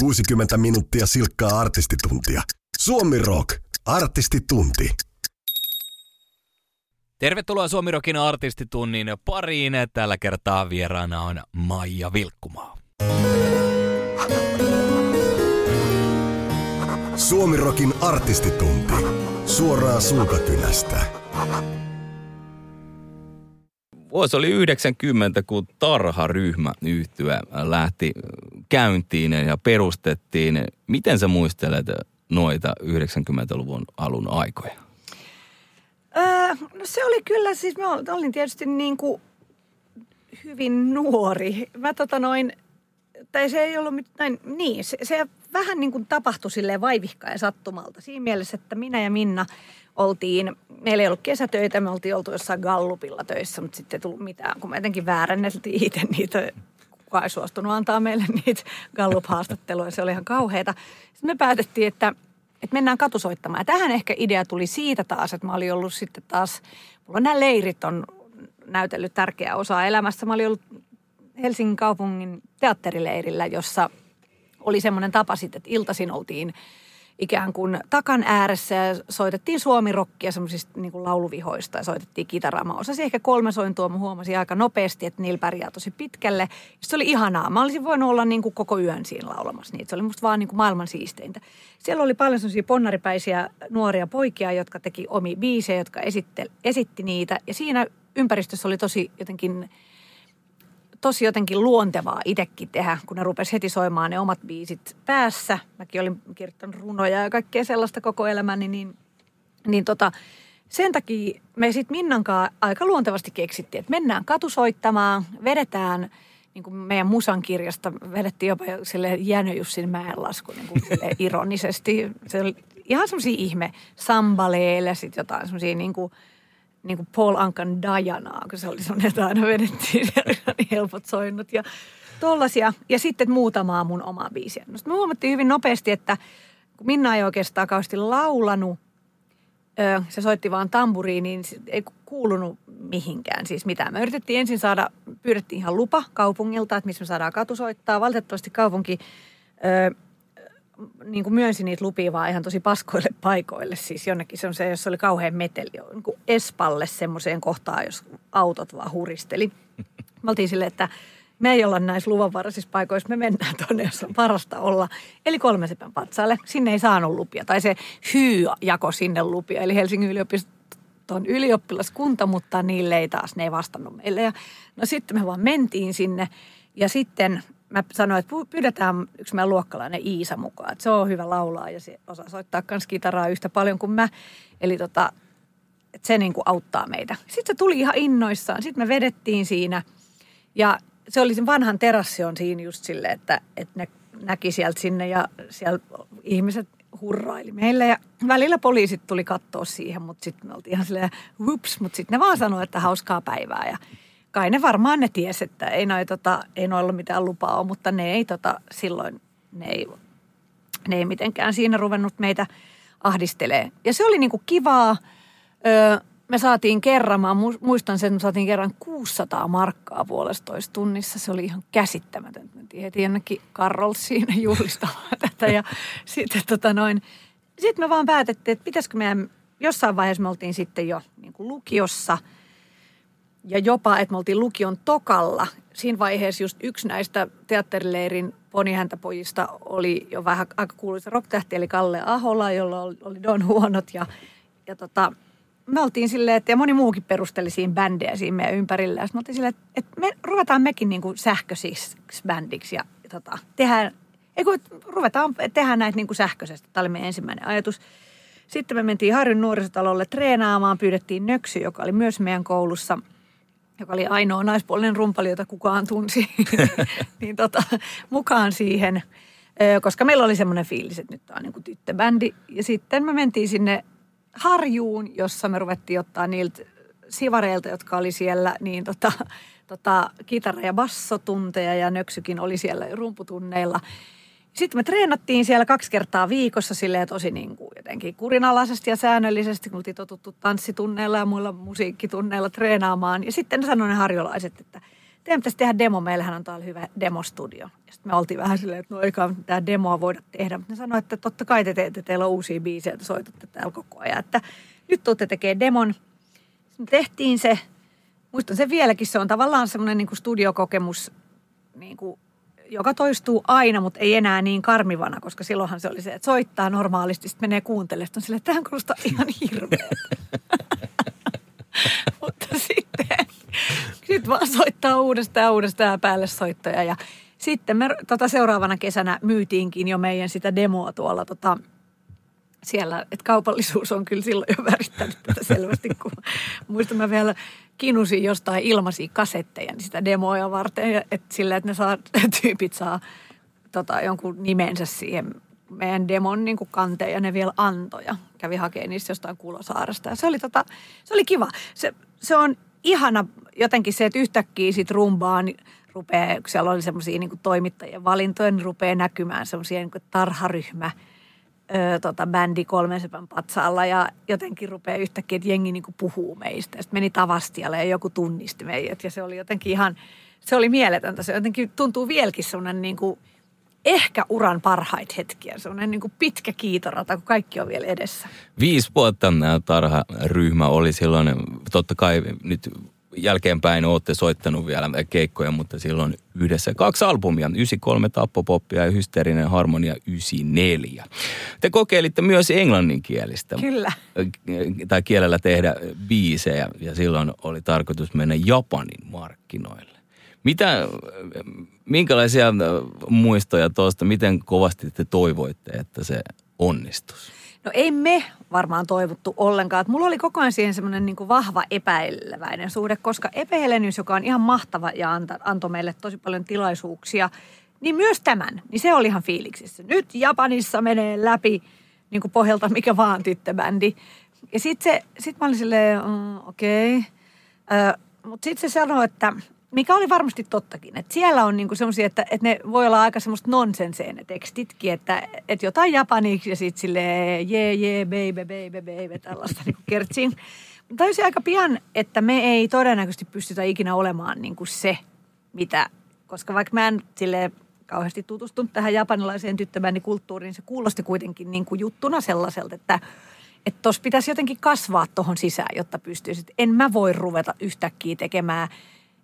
60 minuuttia silkkaa artistituntia. Suomi Rock. Artistitunti. Tervetuloa Suomirokin artistitunnin pariin. Tällä kertaa vieraana on Maija Vilkkumaa. Suomirokin artistitunti. Suoraan sulkakynästä. Vuosi oli 90, kun Tarha-ryhmä yhtyä lähti käyntiin ja perustettiin. Miten sä muistelet noita 90-luvun alun aikoja? Öö, no se oli kyllä, siis mä olin tietysti niin kuin hyvin nuori. Mä tota noin, tai se ei ollut mitään, niin, se, se vähän niin kuin tapahtui silleen vaivihkaa sattumalta. Siinä mielessä, että minä ja Minna oltiin, meillä ei ollut kesätöitä, me oltiin oltu jossain Gallupilla töissä, mutta sitten ei tullut mitään, kun me jotenkin vääränneltiin itse niitä kukaan ei suostunut antaa meille niitä Gallup-haastatteluja, se oli ihan kauheata. Sitten me päätettiin, että, että mennään katusoittamaan. Ja tähän ehkä idea tuli siitä taas, että mä olin ollut sitten taas, mulla nämä leirit on näytellyt tärkeä osa elämässä. Mä olin ollut Helsingin kaupungin teatterileirillä, jossa oli semmoinen tapa sitten, että iltaisin oltiin – ikään kuin takan ääressä ja soitettiin suomirokkia semmoisista niin kuin lauluvihoista ja soitettiin kitaraa. Mä osasin ehkä kolme sointua, mä huomasin aika nopeasti, että niillä pärjää tosi pitkälle. Se oli ihanaa. Mä olisin voinut olla niin kuin koko yön siinä laulamassa niitä. Se oli musta vaan niin kuin maailman siisteintä. Siellä oli paljon semmoisia ponnaripäisiä nuoria poikia, jotka teki omi biisejä, jotka esitte, esitti niitä. Ja siinä ympäristössä oli tosi jotenkin – tosi jotenkin luontevaa itsekin tehdä, kun ne rupesi heti soimaan ne omat biisit päässä. Mäkin olin kirjoittanut runoja ja kaikkea sellaista koko elämäni, niin, niin tota, sen takia me sitten Minnankaan aika luontevasti keksittiin, että mennään katusoittamaan, vedetään niin kuin meidän musan kirjasta, vedettiin jopa sille Jänö Jussin mäenlasku niin kuin ironisesti. Se oli ihan semmoisia ihme sambaleille, sitten jotain semmoisia niin kuin – niin kuin Paul Ankan Dianaa, kun se oli semmoinen, että aina vedettiin niin helpot soinnut ja tollasia. Ja sitten muutamaa mun omaa biisiä. No me huomattiin hyvin nopeasti, että kun Minna ei oikeastaan kauheasti laulanut, se soitti vaan tamburiin, niin ei kuulunut mihinkään siis mitään. Me yritettiin ensin saada, pyydettiin ihan lupa kaupungilta, että missä me saadaan katusoittaa. Valitettavasti kaupunki niin kuin myönsi niitä lupia vaan ihan tosi paskoille paikoille. Siis jonnekin semmoiseen, jossa oli kauhean meteli, niin kuin Espalle semmoiseen kohtaan, jos autot vaan huristeli. Me oltiin silleen, että me ei olla näissä luvanvaraisissa paikoissa, me mennään tuonne, jossa on parasta olla. Eli kolmesepän patsaalle. Sinne ei saanut lupia, tai se hyy jako sinne lupia. Eli Helsingin yliopiston ylioppilaskunta, mutta niille ei taas, ne ei vastannut meille. Ja, no sitten me vaan mentiin sinne, ja sitten mä sanoin, että pyydetään yksi meidän luokkalainen Iisa mukaan. Että se on hyvä laulaa ja se osaa soittaa myös kitaraa yhtä paljon kuin mä. Eli tota, että se niin kuin auttaa meitä. Sitten se tuli ihan innoissaan. Sitten me vedettiin siinä ja se oli sen vanhan terassi on siinä just silleen, että, että ne näki sieltä sinne ja siellä ihmiset hurraili meille. Ja välillä poliisit tuli katsoa siihen, mutta sitten me oltiin ihan silleen, whoops, mutta sitten ne vaan sanoi, että hauskaa päivää. Ja kai ne varmaan ne ties, että ei noi, tota, ei noilla mitään lupaa ole, mutta ne ei tota, silloin, ne ei, ne ei mitenkään siinä ruvennut meitä ahdistelee. Ja se oli niinku kivaa. Öö, me saatiin kerran, mä muistan sen, me saatiin kerran 600 markkaa puolestoista tunnissa. Se oli ihan käsittämätöntä. Me heti jonnekin Karolsiin juhlistamaan tätä ja sitten tota noin. Sitten me vaan päätettiin, että pitäisikö meidän, jossain vaiheessa me oltiin sitten jo niin kuin lukiossa – ja jopa, että me oltiin lukion tokalla. Siinä vaiheessa just yksi näistä teatterileirin ponihäntäpojista oli jo vähän aika kuuluisa rocktähti, eli Kalle Ahola, jolla oli Don Huonot. Ja, ja tota, me oltiin silleen, että ja moni muukin perusteli siinä bändejä siinä meidän ympärillä. Ja me oltiin silleen, että, me ruvetaan mekin niin kuin sähköisiksi bändiksi ja, ja tota, tehdään, ei kun, ruvetaan tehdä näitä niin kuin sähköisesti. Tämä oli meidän ensimmäinen ajatus. Sitten me mentiin Harjun nuorisotalolle treenaamaan, pyydettiin Nöksy, joka oli myös meidän koulussa – joka oli ainoa naispuolinen rumpali, jota kukaan tunsi, niin tota, mukaan siihen. Koska meillä oli semmoinen fiilis, että nyt tämä on niin kuin tyttöbändi. Ja sitten me mentiin sinne Harjuun, jossa me ruvettiin ottaa niiltä sivareilta, jotka oli siellä, niin tota, tota, kitara- ja bassotunteja ja Nöksykin oli siellä rumputunneilla. Sitten me treenattiin siellä kaksi kertaa viikossa silleen tosi niin kuin jotenkin kurinalaisesti ja säännöllisesti, kun oltiin totuttu tanssitunneilla ja muilla musiikkitunneilla treenaamaan. Ja sitten sanoin ne harjolaiset, että teidän pitäisi tehdä demo, meillähän on täällä hyvä demostudio. Sitten me oltiin vähän silleen, että no eikä tämä demoa voida tehdä. Mutta ne sanoivat, että totta kai te teette, teillä on uusia biisejä, että soitatte täällä koko ajan. Että nyt tuutte tekemään demon. Sitten tehtiin se, muistan sen vieläkin, se on tavallaan semmoinen niin kuin studiokokemus, niin kuin, joka toistuu aina, mutta ei enää niin karmivana, koska silloinhan se oli se, että soittaa normaalisti, sitten menee kuuntelemaan, sitten on silleen, että tähän kuulostaa ihan hirveä. mutta sitten, sitten vaan soittaa uudestaan ja uudestaan päälle soittoja ja sitten me tota, seuraavana kesänä myytiinkin jo meidän sitä demoa tuolla tota, siellä, että kaupallisuus on kyllä silloin jo värittänyt tätä selvästi, kun muistan mä vielä kinusin jostain ilmaisia kasetteja niin sitä demoja varten, että sillä, että ne saa, tyypit saa tota, jonkun nimensä siihen meidän demon niin kuin kanteen ja ne vielä antoja. Kävi hakemaan niistä jostain Kulosaaresta ja se oli, tota, se oli kiva. Se, se on ihana jotenkin se, että yhtäkkiä sit rumbaan niin rupeaa, kun siellä oli semmoisia niin toimittajien valintoja, niin rupeaa näkymään semmoisia niin tarharyhmä – ö, tota, bändi kolmen sepän patsaalla ja jotenkin rupeaa yhtäkkiä, että jengi niin puhuu meistä. Sitten meni Tavastialle ja joku tunnisti meidät ja se oli jotenkin ihan, se oli mieletöntä. Se jotenkin tuntuu vieläkin semmoinen niin kuin, ehkä uran parhaita hetkiä. Semmoinen niin kuin pitkä kiitorata, kun kaikki on vielä edessä. Viisi vuotta tarharyhmä oli silloin, totta kai nyt jälkeenpäin olette soittanut vielä keikkoja, mutta silloin yhdessä kaksi albumia, 93 Tappopoppia ja Hysteerinen harmonia 94. Te kokeilitte myös englanninkielistä. Kyllä. Tai kielellä tehdä biisejä ja silloin oli tarkoitus mennä Japanin markkinoille. Mitä, minkälaisia muistoja tuosta, miten kovasti te toivoitte, että se onnistuisi? No ei me varmaan toivottu ollenkaan. Mulla oli koko ajan siihen semmoinen niin vahva epäileväinen suhde, koska Epehelenius, joka on ihan mahtava ja antoi meille tosi paljon tilaisuuksia, niin myös tämän, niin se oli ihan fiiliksissä. Nyt Japanissa menee läpi niin kuin pohjalta mikä vaan tyttöbändi. Ja sitten sit mä olin silleen, mm, okei. Okay. Mutta sitten se sanoi, että mikä oli varmasti tottakin, että siellä on niinku semmoisia, että, että ne voi olla aika semmoista nonsenseen ne tekstitkin, että, että jotain japaniksi ja sitten silleen jee, jee, baby, baby, baby, tällaista niinku kertsiin. Mutta tajusin aika pian, että me ei todennäköisesti pystytä ikinä olemaan niinku se, mitä, koska vaikka mä en silleen kauheasti tutustunut tähän japanilaiseen tyttöbändikulttuuriin, niin se kuulosti kuitenkin niinku juttuna sellaiselta, että että tuossa pitäisi jotenkin kasvaa tuohon sisään, jotta pystyisi. En mä voi ruveta yhtäkkiä tekemään –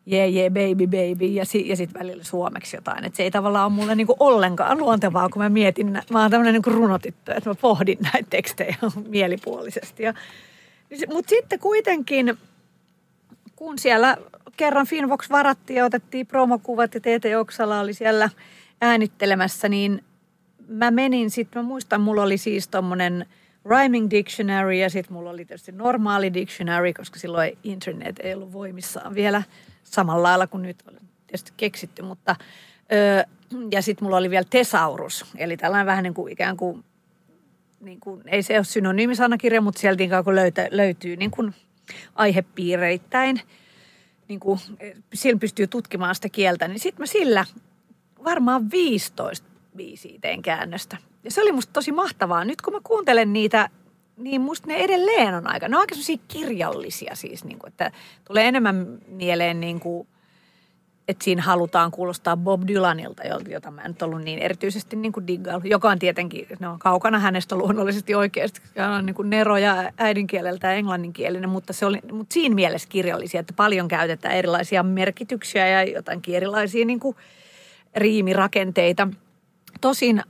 jee, jee, baby, baby ja, si, ja sitten välillä suomeksi jotain. Et se ei tavallaan ole mulle niinku ollenkaan luontevaa, kun mä mietin, mä oon tämmöinen niinku runotyttö, että mä pohdin näitä tekstejä mielipuolisesti. Ja, mutta sitten kuitenkin, kun siellä kerran Finvox varattiin ja otettiin promokuvat ja Teete Oksala oli siellä äänittelemässä, niin mä menin sitten, mä muistan, mulla oli siis tommonen rhyming dictionary ja sitten mulla oli tietysti normaali dictionary, koska silloin internet ei ollut voimissaan vielä – samalla lailla kuin nyt on tietysti keksitty, mutta ö, ja sitten mulla oli vielä tesaurus, eli tällainen vähän niin kuin ikään kuin, niin kuin ei se ole synonyymisanakirja, mutta sieltä niin kuin löytä, löytyy niin kuin aihepiireittäin, niin kuin, sillä pystyy tutkimaan sitä kieltä, niin sitten mä sillä varmaan 15 biisiä tein käännöstä. Ja se oli musta tosi mahtavaa. Nyt kun mä kuuntelen niitä niin musta ne edelleen on aika, ne on aika kirjallisia siis, niin kuin, että tulee enemmän mieleen niin kuin, että siinä halutaan kuulostaa Bob Dylanilta, jota mä en nyt ollut niin erityisesti niin kuin diggaillut, joka on tietenkin, ne on kaukana hänestä luonnollisesti oikeasti, on niin kuin Nero ja äidinkieleltä ja englanninkielinen, mutta, se oli, mutta siinä mielessä kirjallisia, että paljon käytetään erilaisia merkityksiä ja jotakin erilaisia niin kuin riimirakenteita. Tosin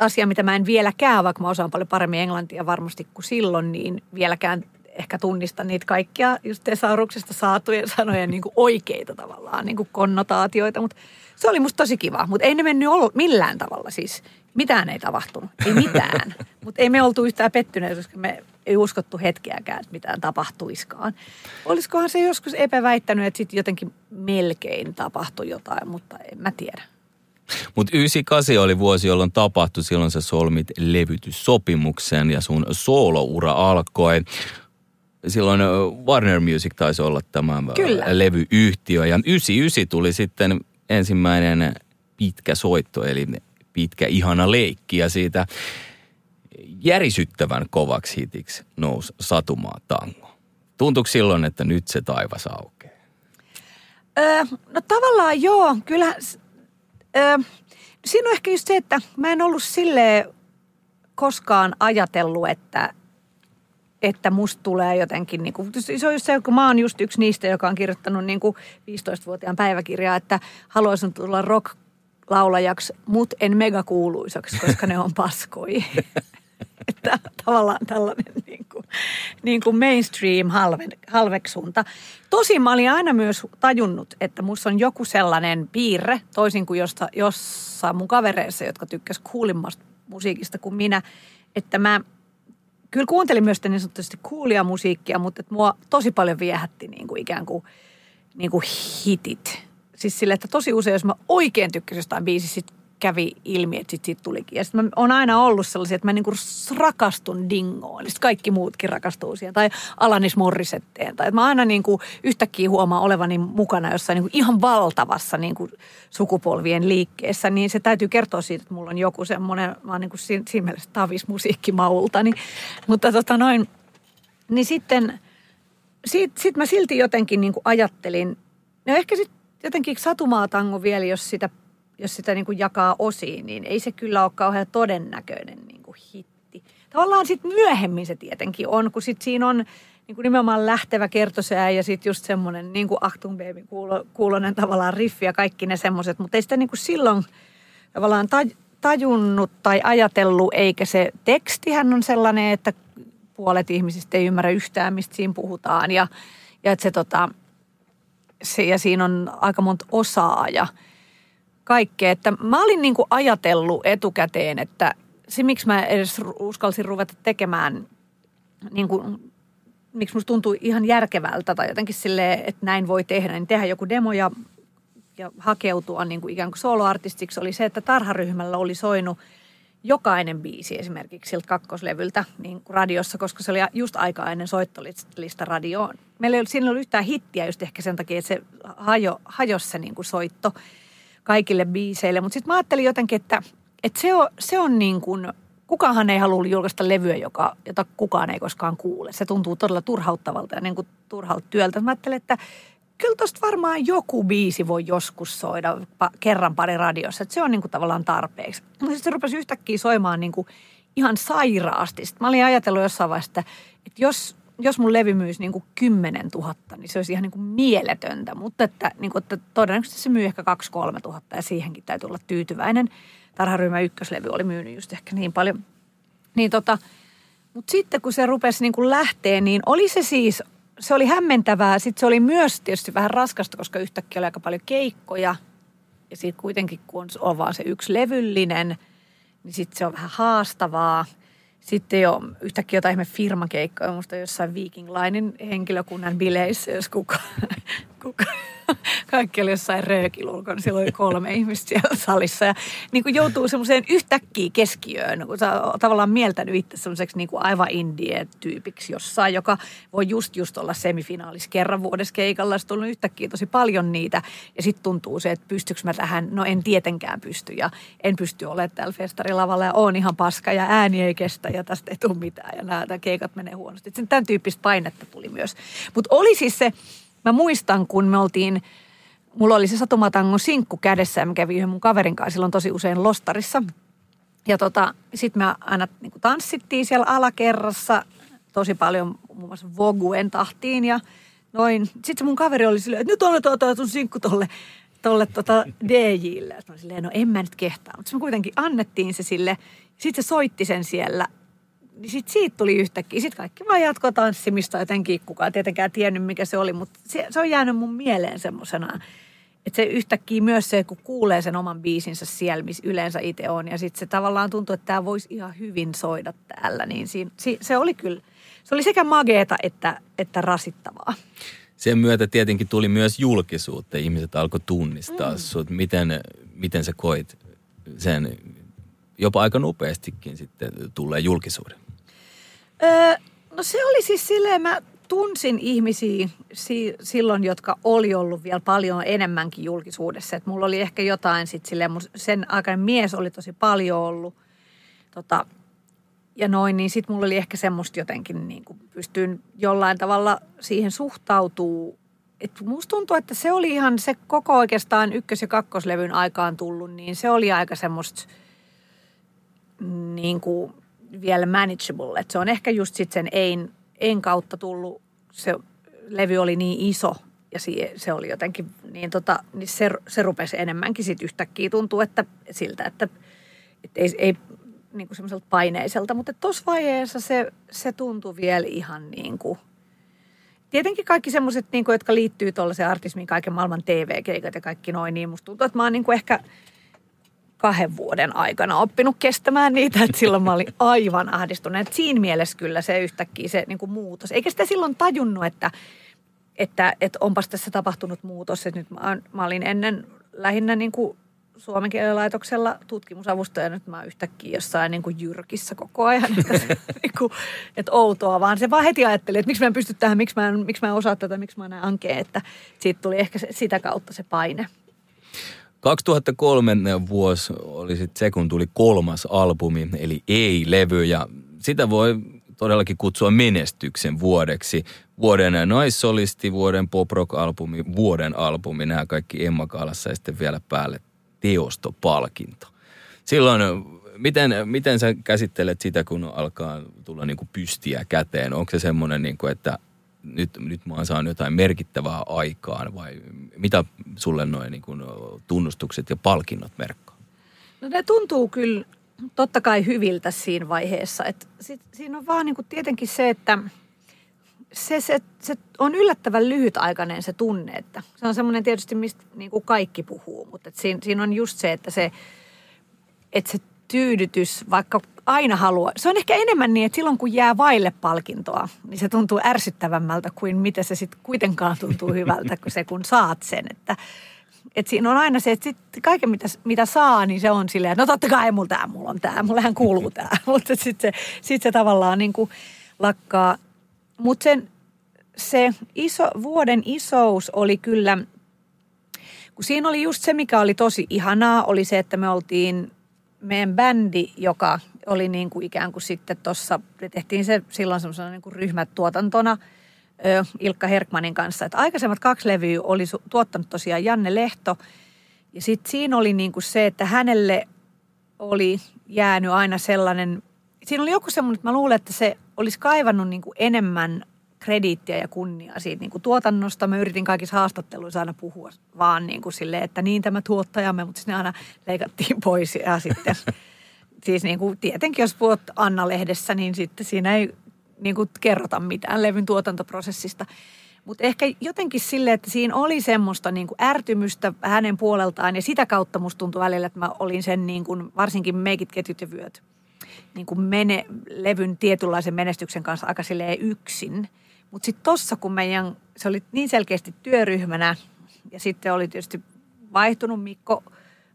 asia, mitä mä en vieläkään, vaikka mä osaan paljon paremmin englantia varmasti kuin silloin, niin vieläkään ehkä tunnista niitä kaikkia just tesauruksesta saatujen sanojen niin kuin oikeita tavallaan niin kuin konnotaatioita, mutta se oli musta tosi kiva. Mutta ei ne mennyt ol, millään tavalla siis. Mitään ei tapahtunut, ei mitään. mutta ei me oltu yhtään pettyneet, koska me ei uskottu hetkeäkään, että mitään tapahtuiskaan. Olisikohan se joskus epäväittänyt, että sitten jotenkin melkein tapahtui jotain, mutta en mä tiedä. Mutta 98 oli vuosi, jolloin tapahtui. Silloin sä solmit levytyssopimuksen ja sun sooloura alkoi. Silloin Warner Music taisi olla tämä Kyllä. levyyhtiö. Ja 99 tuli sitten ensimmäinen pitkä soitto, eli pitkä ihana leikki. Ja siitä järisyttävän kovaksi hitiksi nousi Satumaa tango. Tuntuuko silloin, että nyt se taivas aukeaa? Öö, no tavallaan joo, kyllä. Öö, siinä on ehkä just se, että mä en ollut silleen koskaan ajatellut, että, että musta tulee jotenkin, niin kuin, se on just se, kun mä oon just yksi niistä, joka on kirjoittanut niin kuin 15-vuotiaan päiväkirjaa, että haluaisin tulla rock laulajaksi, mut en megakuuluisaksi, koska ne on paskoi. että tavallaan tällainen niin niin kuin mainstream halve, halveksunta. Tosin mä olin aina myös tajunnut, että musta on joku sellainen piirre, toisin kuin josta, jossa mun kavereissa, jotka tykkäs kuulimmasta musiikista kuin minä, että mä kyllä kuuntelin myös niin sanotusti kuulia musiikkia, mutta että mua tosi paljon viehätti niin kuin ikään kuin, niin kuin hitit. Siis sille, että tosi usein, jos mä oikein tykkäsin jostain biisistä, kävi ilmi, että sit siitä tulikin. Ja sitten mä oon aina ollut sellaisia, että mä niinku rakastun dingoon. Sitten kaikki muutkin rakastuu siihen. Tai Alanis Morrisetteen. Tai mä aina niinku yhtäkkiä huomaan olevani mukana jossain niinku ihan valtavassa niinku sukupolvien liikkeessä. Niin se täytyy kertoa siitä, että mulla on joku semmoinen, mä oon niinku siinä, siinä mielessä tavis musiikkimaultani. Mutta tota noin, niin sitten sit, sit mä silti jotenkin niinku ajattelin, no ehkä sitten jotenkin satumaatango vielä, jos sitä jos sitä niin kuin jakaa osiin, niin ei se kyllä ole kauhean todennäköinen niin kuin hitti. Tavallaan sitten myöhemmin se tietenkin on, kun sitten siinä on niin kuin nimenomaan lähtevä kertosää ja sitten just semmoinen niin kuin Achtung Baby kuulo, kuulonen tavallaan riffi ja kaikki ne semmoiset, mutta ei sitä niin kuin silloin tavallaan tajunnut tai ajatellut, eikä se tekstihän on sellainen, että puolet ihmisistä ei ymmärrä yhtään, mistä siinä puhutaan ja, ja että se tota, se, ja siinä on aika monta osaa ja – kaikkea. Että mä olin niin kuin ajatellut etukäteen, että se miksi mä edes uskalsin ruveta tekemään, niin kuin, miksi musta tuntui ihan järkevältä tai jotenkin silleen, että näin voi tehdä, niin tehdä joku demo ja, ja hakeutua niin kuin ikään kuin soloartistiksi oli se, että tarharyhmällä oli soinut jokainen biisi esimerkiksi siltä kakkoslevyltä niin kuin radiossa, koska se oli just aika ennen soittolista radioon. Meillä ei ollut, siinä ei ollut yhtään hittiä just ehkä sen takia, että se hajo, hajosi se niin kuin soitto – kaikille biiseille. Mutta sitten mä ajattelin jotenkin, että, että se on, se on niin kuin, kukaanhan ei halua julkaista levyä, joka, jota kukaan ei koskaan kuule. Se tuntuu todella turhauttavalta ja niin kuin turhalta työltä. Mä ajattelin, että kyllä tuosta varmaan joku biisi voi joskus soida pa, kerran pari radiossa. Että se on niin kuin tavallaan tarpeeksi. Mutta sitten se rupesi yhtäkkiä soimaan niin kuin ihan sairaasti. Sitten mä olin ajatellut jossain vaiheessa, että, että jos, jos mun levy myisi niin kuin 10 000, niin se olisi ihan niin kuin mieletöntä. Mutta että, niin kuin, että todennäköisesti se myy ehkä 2-3 tuhatta ja siihenkin täytyy olla tyytyväinen. Tarharyhmä ykköslevy oli myynyt just ehkä niin paljon. Niin tota, mutta sitten kun se rupesi niin kuin lähteä, niin oli se siis, se oli hämmentävää. Sitten se oli myös tietysti vähän raskasta, koska yhtäkkiä oli aika paljon keikkoja. Ja sitten kuitenkin, kun on vaan se yksi levyllinen, niin sitten se on vähän haastavaa – sitten jo yhtäkkiä jotain ihme firmakeikkoja, musta jossain Viking Linein henkilökunnan bileissä, jos kuka, kuka kaikki oli jossain niin siellä oli kolme ihmistä siellä salissa. Ja niin kuin joutuu semmoiseen yhtäkkiä keskiöön, kun sä tavallaan mieltänyt itse semmoiseksi niin kuin aivan indie-tyypiksi jossain, joka voi just just olla semifinaalissa kerran vuodessa keikalla. Sitten on yhtäkkiä tosi paljon niitä. Ja sitten tuntuu se, että pystyykö mä tähän, no en tietenkään pysty. Ja en pysty olemaan täällä festarilavalla ja on ihan paska ja ääni ei kestä ja tästä ei tule mitään. Ja nämä keikat menee huonosti. Sen tämän tyyppistä painetta tuli myös. Mutta oli siis se Mä muistan, kun me oltiin, mulla oli se satumatangon sinkku kädessä ja mä kävin yhden mun kaverin kanssa silloin tosi usein Lostarissa. Ja tota, sit me aina niin tanssittiin siellä alakerrassa tosi paljon muun muassa Voguen tahtiin ja noin. Sitten mun kaveri oli silleen, että nyt annetaan tämä sun sinkku tolle, tolle tota DJille. Ja mä silleen, no en mä nyt kehtaa. Mutta me kuitenkin annettiin se sille. Sitten se soitti sen siellä niin sit siitä tuli yhtäkkiä. Sitten kaikki vaan jatkoi tanssimista jotenkin. Kukaan tietenkään tiennyt, mikä se oli, mutta se, se on jäänyt mun mieleen semmoisena. Että se yhtäkkiä myös se, kun kuulee sen oman biisinsä siellä, missä yleensä itse on. Ja sitten se tavallaan tuntuu, että tämä voisi ihan hyvin soida täällä. Niin siinä, se oli kyllä, se oli sekä mageeta että, että rasittavaa. Sen myötä tietenkin tuli myös julkisuutta. Ihmiset alkoi tunnistaa mm. sut. Miten, miten sä koit sen jopa aika nopeastikin sitten tulee julkisuuden? Öö, no se oli siis silleen, mä tunsin ihmisiä si- silloin, jotka oli ollut vielä paljon enemmänkin julkisuudessa. Et mulla oli ehkä jotain sitten silleen, sen aikainen mies oli tosi paljon ollut. Tota, ja noin, niin sitten mulla oli ehkä semmoista jotenkin, niin kuin pystyin jollain tavalla siihen suhtautuu et musta tuntuu, että se oli ihan se koko oikeastaan ykkös- ja kakkoslevyn aikaan tullut, niin se oli aika semmoista niin kuin vielä manageable. Et se on ehkä just sitten sen ein, ein kautta tullut, se levy oli niin iso ja se, se oli jotenkin niin tota, niin se, se rupesi enemmänkin sitten yhtäkkiä tuntuu, että siltä, että, että ei, ei niin kuin semmoiselta paineiselta, mutta tuossa vaiheessa se, se tuntui vielä ihan niin kuin – tietenkin kaikki semmoiset, niin jotka liittyy tuollaiseen artismiin, kaiken maailman TV-keikat ja kaikki noin, niin musta tuntuu, että mä oon niin kuin ehkä kahden vuoden aikana oppinut kestämään niitä, että silloin mä olin aivan ahdistunut. Että siinä mielessä kyllä se yhtäkkiä se niin kuin muutos. Eikä sitä silloin tajunnut, että, että, että onpas tässä tapahtunut muutos. Että nyt mä, mä olin ennen lähinnä niin kuin Suomen laitoksella tutkimusavustaja. Nyt mä yhtäkkiä jossain niin kuin jyrkissä koko ajan. Niin kuin, että outoa, vaan se vaan heti ajatteli, että miksi mä en pysty tähän, miksi mä en, miksi mä en osaa tätä, miksi mä näin ankeen. Että siitä tuli ehkä se, sitä kautta se paine. 2003 vuosi oli sitten se, kun tuli kolmas albumi, eli Ei-levy, ja sitä voi todellakin kutsua menestyksen vuodeksi. Vuoden naissolisti, vuoden pop albumi vuoden albumi, nämä kaikki Emma Kaalassa ja sitten vielä päälle teostopalkinto. Silloin, miten, miten sä käsittelet sitä, kun alkaa tulla niin kuin pystiä käteen? Onko se semmoinen, niin kuin, että nyt, nyt mä oon saanut jotain merkittävää aikaan vai mitä sulle noin niin kuin tunnustukset ja palkinnot merkkaa? No ne tuntuu kyllä totta kai hyviltä siinä vaiheessa. Et sit, siinä on vaan niin kuin tietenkin se, että – se, se, se on yllättävän lyhytaikainen se tunne, että se on semmoinen tietysti, mistä niin kuin kaikki puhuu, mutta siinä, siinä on just se, että se, että se tyydytys, vaikka aina haluaa, se on ehkä enemmän niin, että silloin kun jää vaille palkintoa, niin se tuntuu ärsyttävämmältä kuin mitä se sitten kuitenkaan tuntuu hyvältä, kun se kun saat sen, että et siinä on aina se, että sit kaiken mitä, mitä saa, niin se on silleen, että no totta kai mulla tämä, mulla on tämä, mullehän kuuluu tämä. Mutta sitten se, sit se tavallaan niin kuin lakkaa. Mutta sen, se iso, vuoden isous oli kyllä, kun siinä oli just se, mikä oli tosi ihanaa, oli se, että me oltiin meidän bändi, joka oli niin kuin ikään kuin sitten tuossa, tehtiin se silloin semmoisena niin kuin ryhmätuotantona Ilkka Herkmanin kanssa. Että aikaisemmat kaksi levyä oli tuottanut tosiaan Janne Lehto. Ja sitten siinä oli niin kuin se, että hänelle oli jäänyt aina sellainen, siinä oli joku semmoinen, että mä luulen, että se olisi kaivannut niin kuin enemmän krediittiä ja kunniaa siitä niin kuin tuotannosta. Mä yritin kaikissa haastatteluissa aina puhua vaan niin kuin silleen, että niin tämä tuottajamme, mutta sinne aina leikattiin pois ja sitten siis niin kuin tietenkin jos puhut Anna-lehdessä, niin sitten siinä ei niin kuin kerrota mitään levyn tuotantoprosessista. Mutta ehkä jotenkin silleen, että siinä oli semmoista niin kuin ärtymystä hänen puoleltaan ja sitä kautta musta tuntui välillä, että mä olin sen niin kuin, varsinkin meikit, ketjut ja vyöt niin kuin mene, levyn tietynlaisen menestyksen kanssa aika yksin. Mutta sitten tossa, kun meidän, se oli niin selkeästi työryhmänä ja sitten oli tietysti vaihtunut Mikko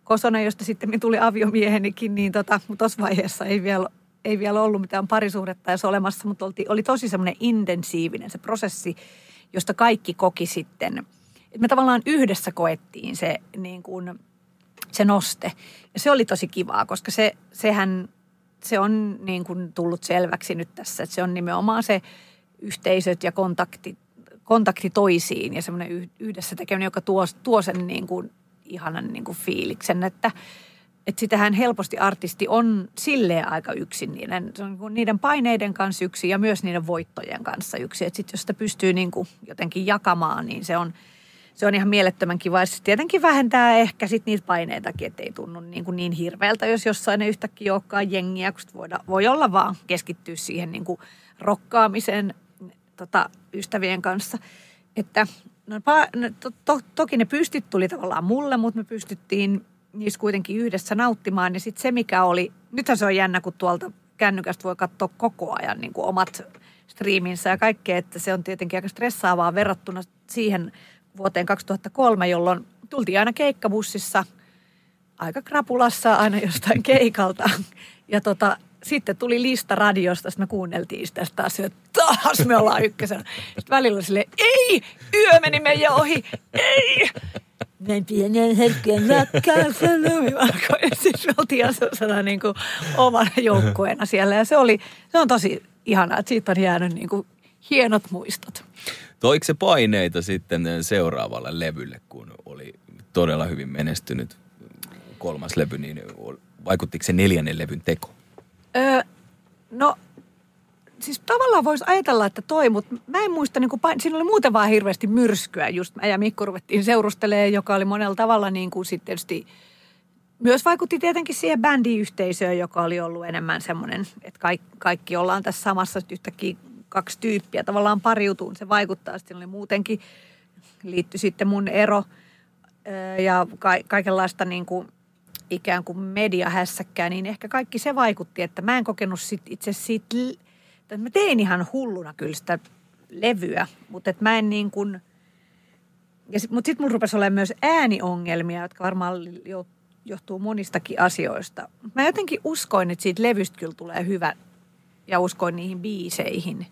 Kosonen, josta sitten tuli aviomiehenikin, niin tota, tuossa vaiheessa ei vielä, ei vielä ollut mitään parisuhdetta edes olemassa, mutta oli, oli tosi semmoinen intensiivinen se prosessi, josta kaikki koki sitten, että me tavallaan yhdessä koettiin se, niin kuin, se noste. Ja se oli tosi kivaa, koska se, sehän se on niin kuin tullut selväksi nyt tässä, että se on nimenomaan se yhteisöt ja kontakti, kontakti toisiin ja semmoinen yhdessä tekeminen, joka tuo, tuo sen niin kuin ihanan niin kuin fiiliksen, että, että sitähän helposti artisti on silleen aika yksin niiden, se on niin niiden paineiden kanssa yksi ja myös niiden voittojen kanssa yksi. Että sitten jos sitä pystyy niin kuin jotenkin jakamaan, niin se on – se on ihan mielettömän kiva. se tietenkin vähentää ehkä sit niitä paineitakin, ettei tunnu niin, kuin niin hirveältä, jos jossain ne yhtäkkiä olekaan jengiä, kun voida, voi olla vaan keskittyä siihen niin kuin rokkaamiseen tota, ystävien kanssa. Että no, no, to, to, toki ne pystit tuli tavallaan mulle, mutta me pystyttiin niissä kuitenkin yhdessä nauttimaan. Ja sitten se, mikä oli, nythän se on jännä, kun tuolta kännykästä voi katsoa koko ajan niin kuin omat striiminsä ja kaikkea, että se on tietenkin aika stressaavaa verrattuna siihen vuoteen 2003, jolloin tultiin aina keikkabussissa aika krapulassa aina jostain keikalta. Ja tota, sitten tuli lista radiosta, sitten me kuunneltiin sitä taas, että taas me ollaan ykkösenä. Sitten välillä sille ei, yö meni meidän ohi, ei. Näin pienen hetken rakkaassa lumivalko. Ja sitten me oltiin sellaisena niin kuin omana joukkueena siellä. Ja se oli, se on tosi ihanaa, että siitä on jäänyt niin kuin hienot muistot Toiko se paineita sitten seuraavalle levylle, kun oli todella hyvin menestynyt kolmas levy, niin vaikuttiko se neljännen levyn teko? Öö, no siis tavallaan voisi ajatella, että toi, mutta mä en muista, niin kuin, siinä oli muuten vaan hirveästi myrskyä. Just mä ja Mikko ruvettiin seurustelemaan, joka oli monella tavalla niin kuin sitten tietysti myös vaikutti tietenkin siihen bändiyhteisöön, joka oli ollut enemmän semmoinen, että kaikki, kaikki ollaan tässä samassa yhtäkkiä kaksi tyyppiä tavallaan pariutuun. Se vaikuttaa. Sitten oli muutenkin, liittyi sitten mun ero ja ka- kaikenlaista niin kuin ikään kuin mediahässäkkää, niin ehkä kaikki se vaikutti, että mä en kokenut sit itse siitä, että mä tein ihan hulluna kyllä sitä levyä, mutta että mä en niin kuin, ja sit, mutta sitten mun rupesi olemaan myös ääniongelmia, jotka varmaan johtuu monistakin asioista. Mä jotenkin uskoin, että siitä levystä kyllä tulee hyvä ja uskoin niihin biiseihin.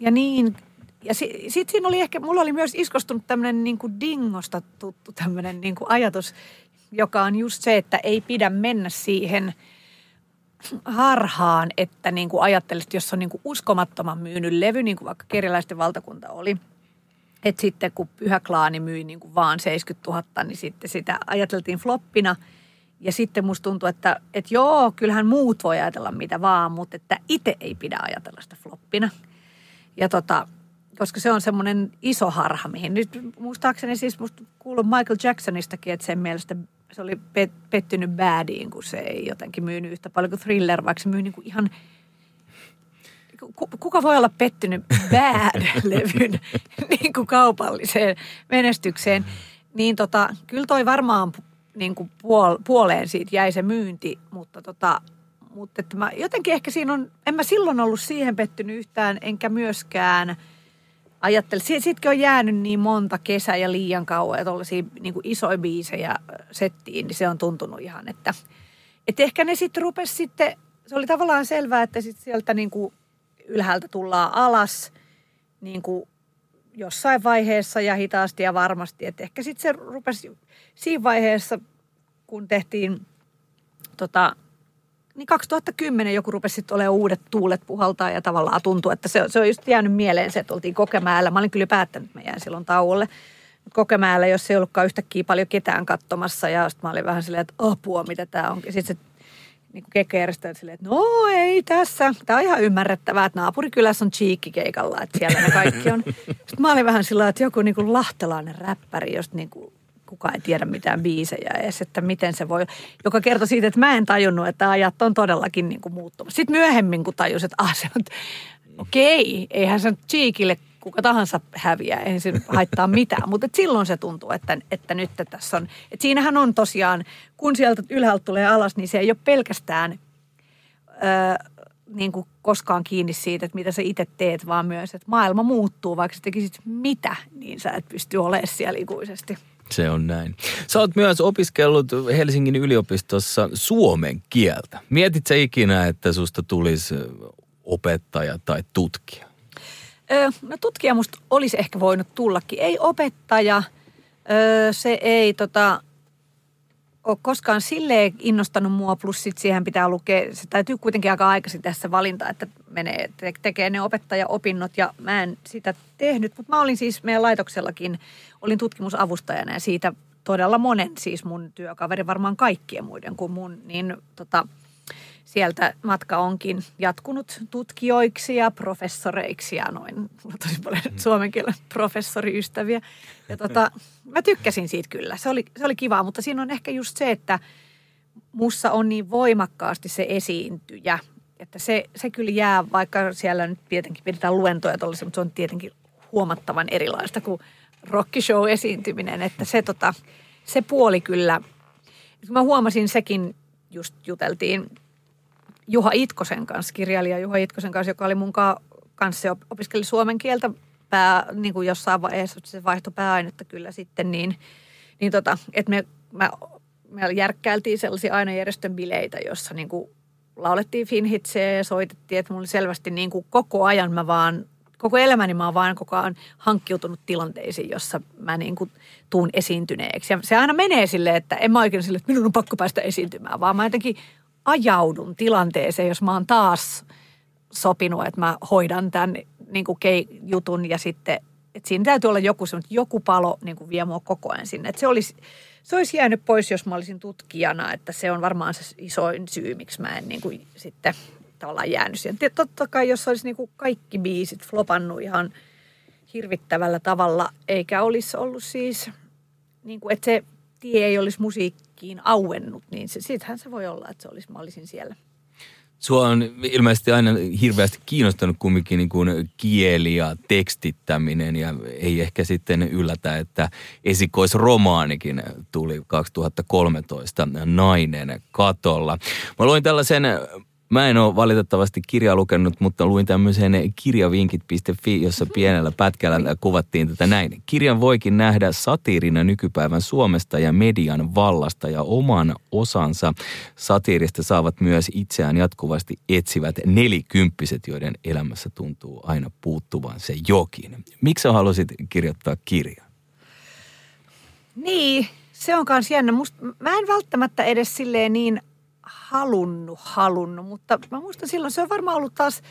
Ja niin, ja sitten sit siinä oli ehkä, mulla oli myös iskostunut tämmöinen niin dingosta tuttu tämmöinen niin ajatus, joka on just se, että ei pidä mennä siihen harhaan, että niin kuin ajattelisit, jos on niin kuin uskomattoman myynyt levy, niin kuin vaikka Keriläisten valtakunta oli – että sitten kun Pyhä Klaani myi niin kuin vaan 70 000, niin sitten sitä ajateltiin floppina. Ja sitten musta tuntuu, että, että joo, kyllähän muut voi ajatella mitä vaan, mutta että itse ei pidä ajatella sitä floppina. Ja tota, koska se on semmoinen iso harha, mihin nyt muistaakseni siis musta kuuluu Michael Jacksonistakin, että sen mielestä se oli pettynyt badiin, kun se ei jotenkin myynyt yhtä paljon kuin Thriller, vaikka se myy niin kuin ihan – kuka voi olla pettynyt bad-levyn niin kuin kaupalliseen menestykseen, niin tota, kyllä toi varmaan niin kuin puol, puoleen siitä jäi se myynti, mutta tota, mutta että mä, jotenkin ehkä siinä on, en mä silloin ollut siihen pettynyt yhtään, enkä myöskään ajattele. Siitäkin on jäänyt niin monta kesää ja liian kauan, että tuollaisia niin isoja biisejä settiin, niin se on tuntunut ihan, että, että ehkä ne sitten rupesi sitten, se oli tavallaan selvää, että sitten sieltä niin kuin ylhäältä tullaan alas niin kuin jossain vaiheessa ja hitaasti ja varmasti. Et ehkä sitten se rupesi siinä vaiheessa, kun tehtiin tota, niin 2010 joku rupesi sitten olemaan uudet tuulet puhaltaa ja tavallaan tuntuu, että se, se on just jäänyt mieleen se, että oltiin Kokemäellä. Mä olin kyllä päättänyt, että mä jään silloin tauolle. Kokemäellä, jos ei ollutkaan yhtäkkiä paljon ketään katsomassa ja sitten mä olin vähän silleen, että apua, mitä tämä onkin. Sitten se niin kuin kekejärjestäjät silleen, että no ei tässä. Tämä on ihan ymmärrettävää, että naapurikylässä on cheekki keikalla, että siellä ne kaikki on. Sitten mä olin vähän sillä että joku niin kuin lahtelainen räppäri, josta niin kuin kukaan ei tiedä mitään biisejä edes, että miten se voi, joka kertoi siitä, että mä en tajunnut, että ajat on todellakin niin kuin muuttumassa. Sitten myöhemmin, kun tajus, että ah, se on, okei, eihän se Cheekille kuka tahansa häviää, ei se haittaa mitään. Mutta silloin se tuntuu, että, että nyt tässä on, että siinähän on tosiaan, kun sieltä ylhäältä tulee alas, niin se ei ole pelkästään ö, niin kuin koskaan kiinni siitä, että mitä sä itse teet, vaan myös, että maailma muuttuu, vaikka sä tekisit mitä, niin sä et pysty olemaan siellä ikuisesti. Se on näin. Sä oot myös opiskellut Helsingin yliopistossa suomen kieltä. Mietit sä ikinä, että susta tulisi opettaja tai tutkija? Öö, no tutkija musta olisi ehkä voinut tullakin. Ei opettaja, öö, se ei tota, ole koskaan silleen innostanut mua, plus sit siihen pitää lukea, se täytyy kuitenkin aika aikaisin tässä valinta, että menee, te, tekee ne opettajaopinnot ja mä en sitä tehnyt, mutta mä olin siis meidän laitoksellakin, olin tutkimusavustajana ja siitä todella monen, siis mun työkaveri, varmaan kaikkien muiden kuin mun, niin tota, sieltä matka onkin jatkunut tutkijoiksi ja professoreiksi ja noin. tosi paljon mm. suomen kielen professoriystäviä. Ja tota, mä tykkäsin siitä kyllä. Se oli, se oli kiva, mutta siinä on ehkä just se, että mussa on niin voimakkaasti se esiintyjä, että se, se kyllä jää, vaikka siellä nyt tietenkin pidetään luentoja tuollaisia, mutta se on tietenkin huomattavan erilaista kuin rockishow-esiintyminen, että se, tota, se puoli kyllä, mä huomasin sekin, just juteltiin Juha Itkosen kanssa, kirjailija Juha Itkosen kanssa, joka oli mun kanssa opiskeli suomen kieltä pää, niin kuin jossain vaiheessa, se vaihtoi pääainetta kyllä sitten, niin, niin tota, että me, mä, me järkkäiltiin sellaisia aina järjestön bileitä, jossa niin kuin laulettiin finhitseä ja soitettiin, että mulla oli selvästi niin kuin koko ajan mä vaan, koko elämäni mä oon vaan koko ajan hankkiutunut tilanteisiin, jossa mä niin kuin tuun esiintyneeksi. Ja se aina menee silleen, että en mä oikein silleen, että minun on pakko päästä esiintymään, vaan mä jotenkin ajaudun tilanteeseen, jos mä oon taas sopinut, että mä hoidan tämän niin kuin jutun ja sitten että siinä täytyy olla joku, että joku palo niin kuin vie mua koko ajan sinne. Että se, olisi, se olisi jäänyt pois, jos mä olisin tutkijana, että se on varmaan se isoin syy, miksi mä en niin kuin sitten tavallaan jäänyt siihen. Totta kai, jos olisi niin kuin kaikki biisit flopannut ihan hirvittävällä tavalla, eikä olisi ollut siis, niin kuin, että se tie ei olisi musiikkiin auennut, niin se, siitähän se voi olla, että se olisi, mä olisin siellä – Sua on ilmeisesti aina hirveästi kiinnostanut kumminkin niin kuin kieli ja tekstittäminen ja ei ehkä sitten yllätä, että esikoisromaanikin tuli 2013 Nainen katolla. Mä luin tällaisen Mä en ole valitettavasti kirjaa lukenut, mutta luin tämmöisen kirjavinkit.fi, jossa pienellä pätkällä kuvattiin tätä näin. Kirjan voikin nähdä satiirina nykypäivän Suomesta ja median vallasta ja oman osansa satiirista saavat myös itseään jatkuvasti etsivät nelikymppiset, joiden elämässä tuntuu aina puuttuvan se jokin. Miksi sä halusit kirjoittaa kirjaa? Niin, se on myös jännä. Musta, mä en välttämättä edes silleen niin halunnut, halunnut, mutta mä muistan silloin, se on varmaan ollut taas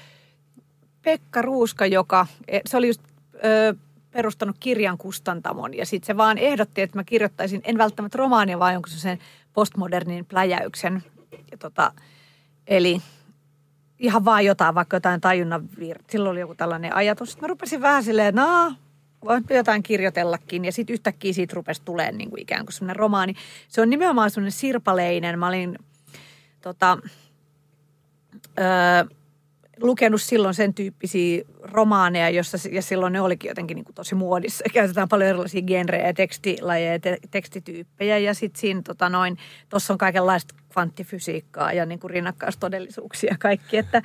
Pekka Ruuska, joka, e, se oli just ö, perustanut kirjan kustantamon ja sitten se vaan ehdotti, että mä kirjoittaisin, en välttämättä romaania, vaan jonkun sen postmodernin pläjäyksen. Ja tota, eli ihan vaan jotain, vaikka jotain tajunnan vir... Silloin oli joku tällainen ajatus. Sitten mä rupesin vähän silleen, no, voin jotain kirjoitellakin. Ja sitten yhtäkkiä siitä rupesi tulemaan niin kuin ikään kuin semmoinen romaani. Se on nimenomaan semmoinen sirpaleinen. Mä olin tota, öö, lukenut silloin sen tyyppisiä romaaneja, jossa, ja silloin ne olikin jotenkin niin kuin tosi muodissa. Käytetään paljon erilaisia genrejä, tekstilajeja ja te, tekstityyppejä. Ja sitten siinä tota noin, tuossa on kaikenlaista kvanttifysiikkaa ja niin kuin rinnakkaistodellisuuksia kaikki. Että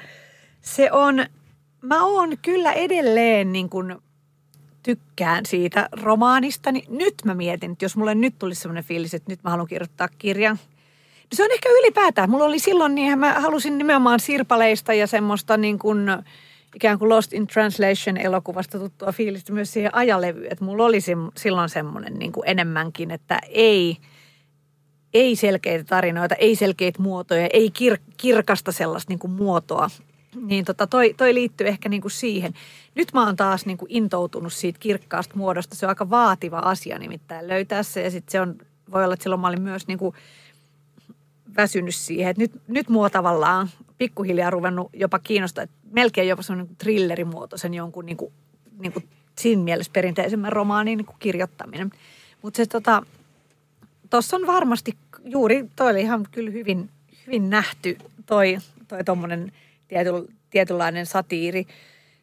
se on, mä oon kyllä edelleen niin kuin tykkään siitä romaanista. Niin nyt mä mietin, että jos mulle nyt tulisi sellainen fiilis, että nyt mä haluan kirjoittaa kirjan – se on ehkä ylipäätään. Mulla oli silloin, niin mä halusin nimenomaan sirpaleista ja semmoista niin kuin, ikään kuin Lost in Translation elokuvasta tuttua fiilistä myös siihen ajalevyyn. Että mulla oli silloin semmoinen niin kuin enemmänkin, että ei, ei selkeitä tarinoita, ei selkeitä muotoja, ei kir, kirkasta sellaista niin kuin muotoa. Niin tota, toi, toi liittyy ehkä niin kuin siihen. Nyt mä oon taas niin kuin intoutunut siitä kirkkaasta muodosta. Se on aika vaativa asia nimittäin löytää se. Ja sitten se on, voi olla, että silloin mä olin myös niin kuin – väsynyt siihen. Että nyt, nyt mua tavallaan pikkuhiljaa ruvennut jopa kiinnostaa, että melkein jopa semmoinen niin thrillerimuotoisen jonkun niin kuin, niin kuin siinä mielessä perinteisemmän romaanin niin kuin kirjoittaminen. Mutta se tota, tuossa on varmasti juuri, toi oli ihan kyllä hyvin, hyvin nähty toi, toi tommonen tiety, tietynlainen satiiri.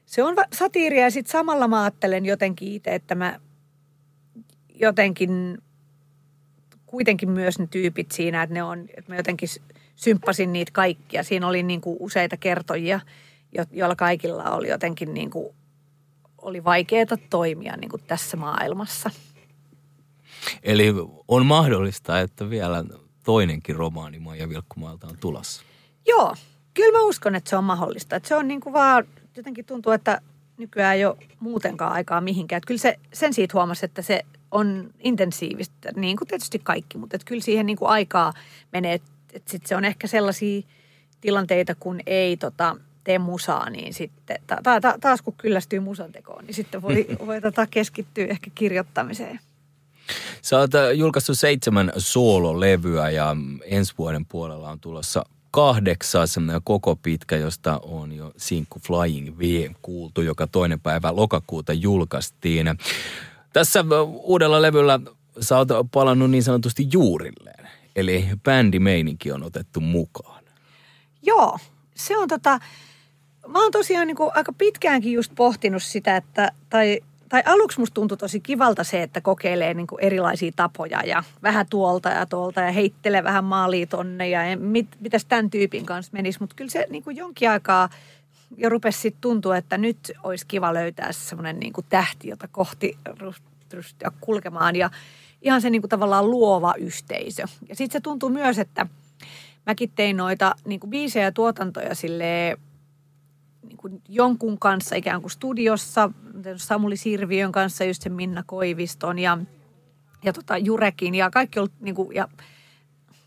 Se on satiiria ja sitten samalla mä ajattelen jotenkin itse, että mä jotenkin kuitenkin myös ne tyypit siinä, että ne on, että mä jotenkin symppasin niitä kaikkia. Siinä oli niin kuin useita kertojia, joilla kaikilla oli jotenkin niin kuin, oli vaikeaa toimia niin kuin tässä maailmassa. Eli on mahdollista, että vielä toinenkin romaani Maija Vilkkumaalta on tulossa. Joo, kyllä mä uskon, että se on mahdollista. Että se on niin kuin vaan, jotenkin tuntuu, että nykyään ei ole muutenkaan aikaa mihinkään. Että kyllä se, sen siitä huomasi, että se on intensiivistä, niin kuin tietysti kaikki, mutta että kyllä siihen niin kuin aikaa menee. Että et sit se on ehkä sellaisia tilanteita, kun ei tota, tee musaa, niin sitten ta, ta, ta, taas kun kyllästyy musan tekoon, niin sitten voi, voi tota keskittyä ehkä kirjoittamiseen. Sä oot äh, julkaissut seitsemän soololevyä ja ensi vuoden puolella on tulossa kahdeksas koko pitkä, josta on jo sinkku Flying V kuultu, joka toinen päivä lokakuuta julkaistiin. Tässä uudella levyllä sä oot palannut niin sanotusti juurilleen. Eli bändimeininki on otettu mukaan. Joo, se on tota, mä oon tosiaan niin kuin aika pitkäänkin just pohtinut sitä, että, tai, tai aluksi musta tuntui tosi kivalta se, että kokeilee niin kuin erilaisia tapoja ja vähän tuolta ja tuolta ja heittelee vähän maalia tonne ja mit, mitäs tämän tyypin kanssa menisi. Mutta kyllä se niin kuin jonkin aikaa jo rupesi sitten tuntua, että nyt olisi kiva löytää semmoinen niin tähti, jota kohti ryhtyä kulkemaan. Ja ihan se niin kuin tavallaan luova yhteisö. Ja sitten se tuntuu myös, että mäkin tein noita niin kuin biisejä ja tuotantoja silleen, niin kuin jonkun kanssa ikään kuin studiossa, Samuli Sirviön kanssa, just sen Minna Koiviston ja, ja tota Jurekin. Ja kaikki ollut niin kuin, ja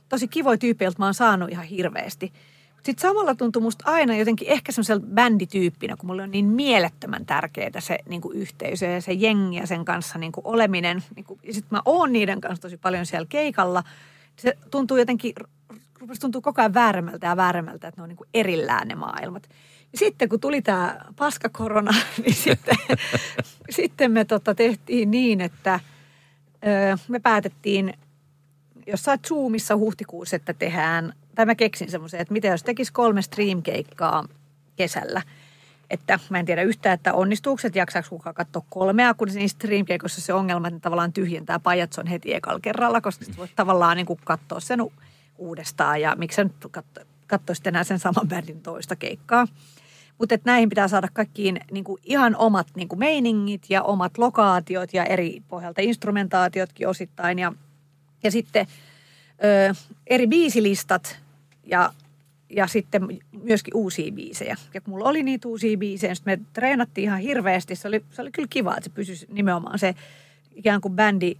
tosi kivoja tyyppejä, mä oon saanut ihan hirveästi – Sitten samalla tuntui musta aina jotenkin ehkä semmoisella bändityyppinä, kun mulle on niin mielettömän tärkeää se niin kuin yhteisö ja se jengi ja sen kanssa niin kuin oleminen. Niin kuin, ja sitten mä oon niiden kanssa tosi paljon siellä keikalla. Se tuntuu jotenkin, rupesi tuntuu koko ajan vääremmältä ja vääremmältä, että ne on niin kuin erillään ne maailmat. Ja sitten kun tuli tämä paskakorona, niin sitten, sitten me tota tehtiin niin, että ö, me päätettiin jossain Zoomissa huhtikuussa, että tehdään, tai mä keksin semmoisen, että mitä jos tekisi kolme streamkeikkaa kesällä. Että mä en tiedä yhtään, että onnistuuko, että jaksaako kukaan katsoa kolmea, kun niissä streamkeikossa se ongelma, että tavallaan tyhjentää pajatson heti ekalla kerralla, koska sitten voit tavallaan niin kuin katsoa sen uudestaan ja miksi sä nyt katsoisit enää sen saman bändin toista keikkaa. Mutta näihin pitää saada kaikkiin niin kuin ihan omat niin kuin meiningit ja omat lokaatiot ja eri pohjalta instrumentaatiotkin osittain. Ja, ja sitten ö, eri biisilistat ja, ja sitten myöskin uusia biisejä. Ja kun mulla oli niitä uusia biisejä, niin me treenattiin ihan hirveästi. Se oli, se oli kyllä kiva, että se pysyisi nimenomaan se ikään kuin bändi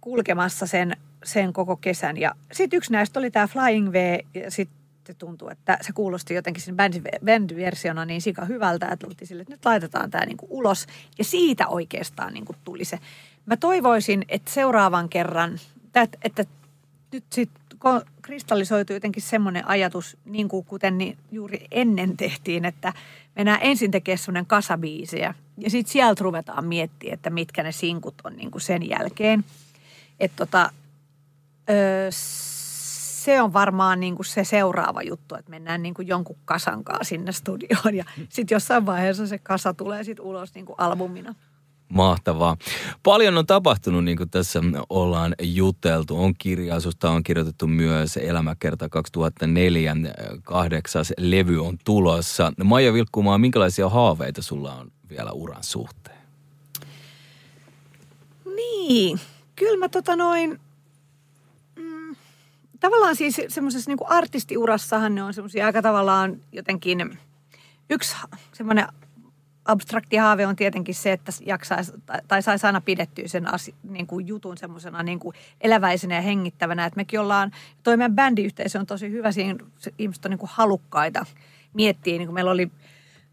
kulkemassa sen, sen koko kesän. Ja sitten yksi näistä oli tämä Flying V ja sitten tuntuu, että se kuulosti jotenkin sen bändiversiona niin sika hyvältä, että oltiin sille, että nyt laitetaan tämä niin kuin ulos. Ja siitä oikeastaan niin kuin tuli se. Mä toivoisin, että seuraavan kerran, että, että nyt sitten kristallisoitu jotenkin semmoinen ajatus, niin kuin kuten niin juuri ennen tehtiin, että mennään ensin tekemään semmoinen kasabiisejä ja sitten sieltä ruvetaan miettimään, että mitkä ne sinkut on niin kuin sen jälkeen. Että tota, öö, se on varmaan niin kuin se seuraava juttu, että mennään niin kuin jonkun kasankaa sinne studioon ja sitten jossain vaiheessa se kasa tulee sitten ulos niin kuin albumina. Mahtavaa. Paljon on tapahtunut, niin kuin tässä ollaan juteltu. On kirjaususta, on kirjoitettu myös Elämäkerta 2004, kahdeksas levy on tulossa. Maija Vilkkumaa, minkälaisia haaveita sulla on vielä uran suhteen? Niin, kyllä mä tota noin, tavallaan siis semmoisessa niin artistiurassahan ne on semmoisia aika tavallaan jotenkin, yksi semmoinen abstrakti haave on tietenkin se, että jaksaisi tai saisi aina pidettyä sen asi, niin kuin jutun semmoisena niin kuin eläväisenä ja hengittävänä. Että mekin ollaan, toi meidän bändiyhteisö on tosi hyvä siinä, ihmiset on niin kuin halukkaita miettiä. Niin kuin meillä oli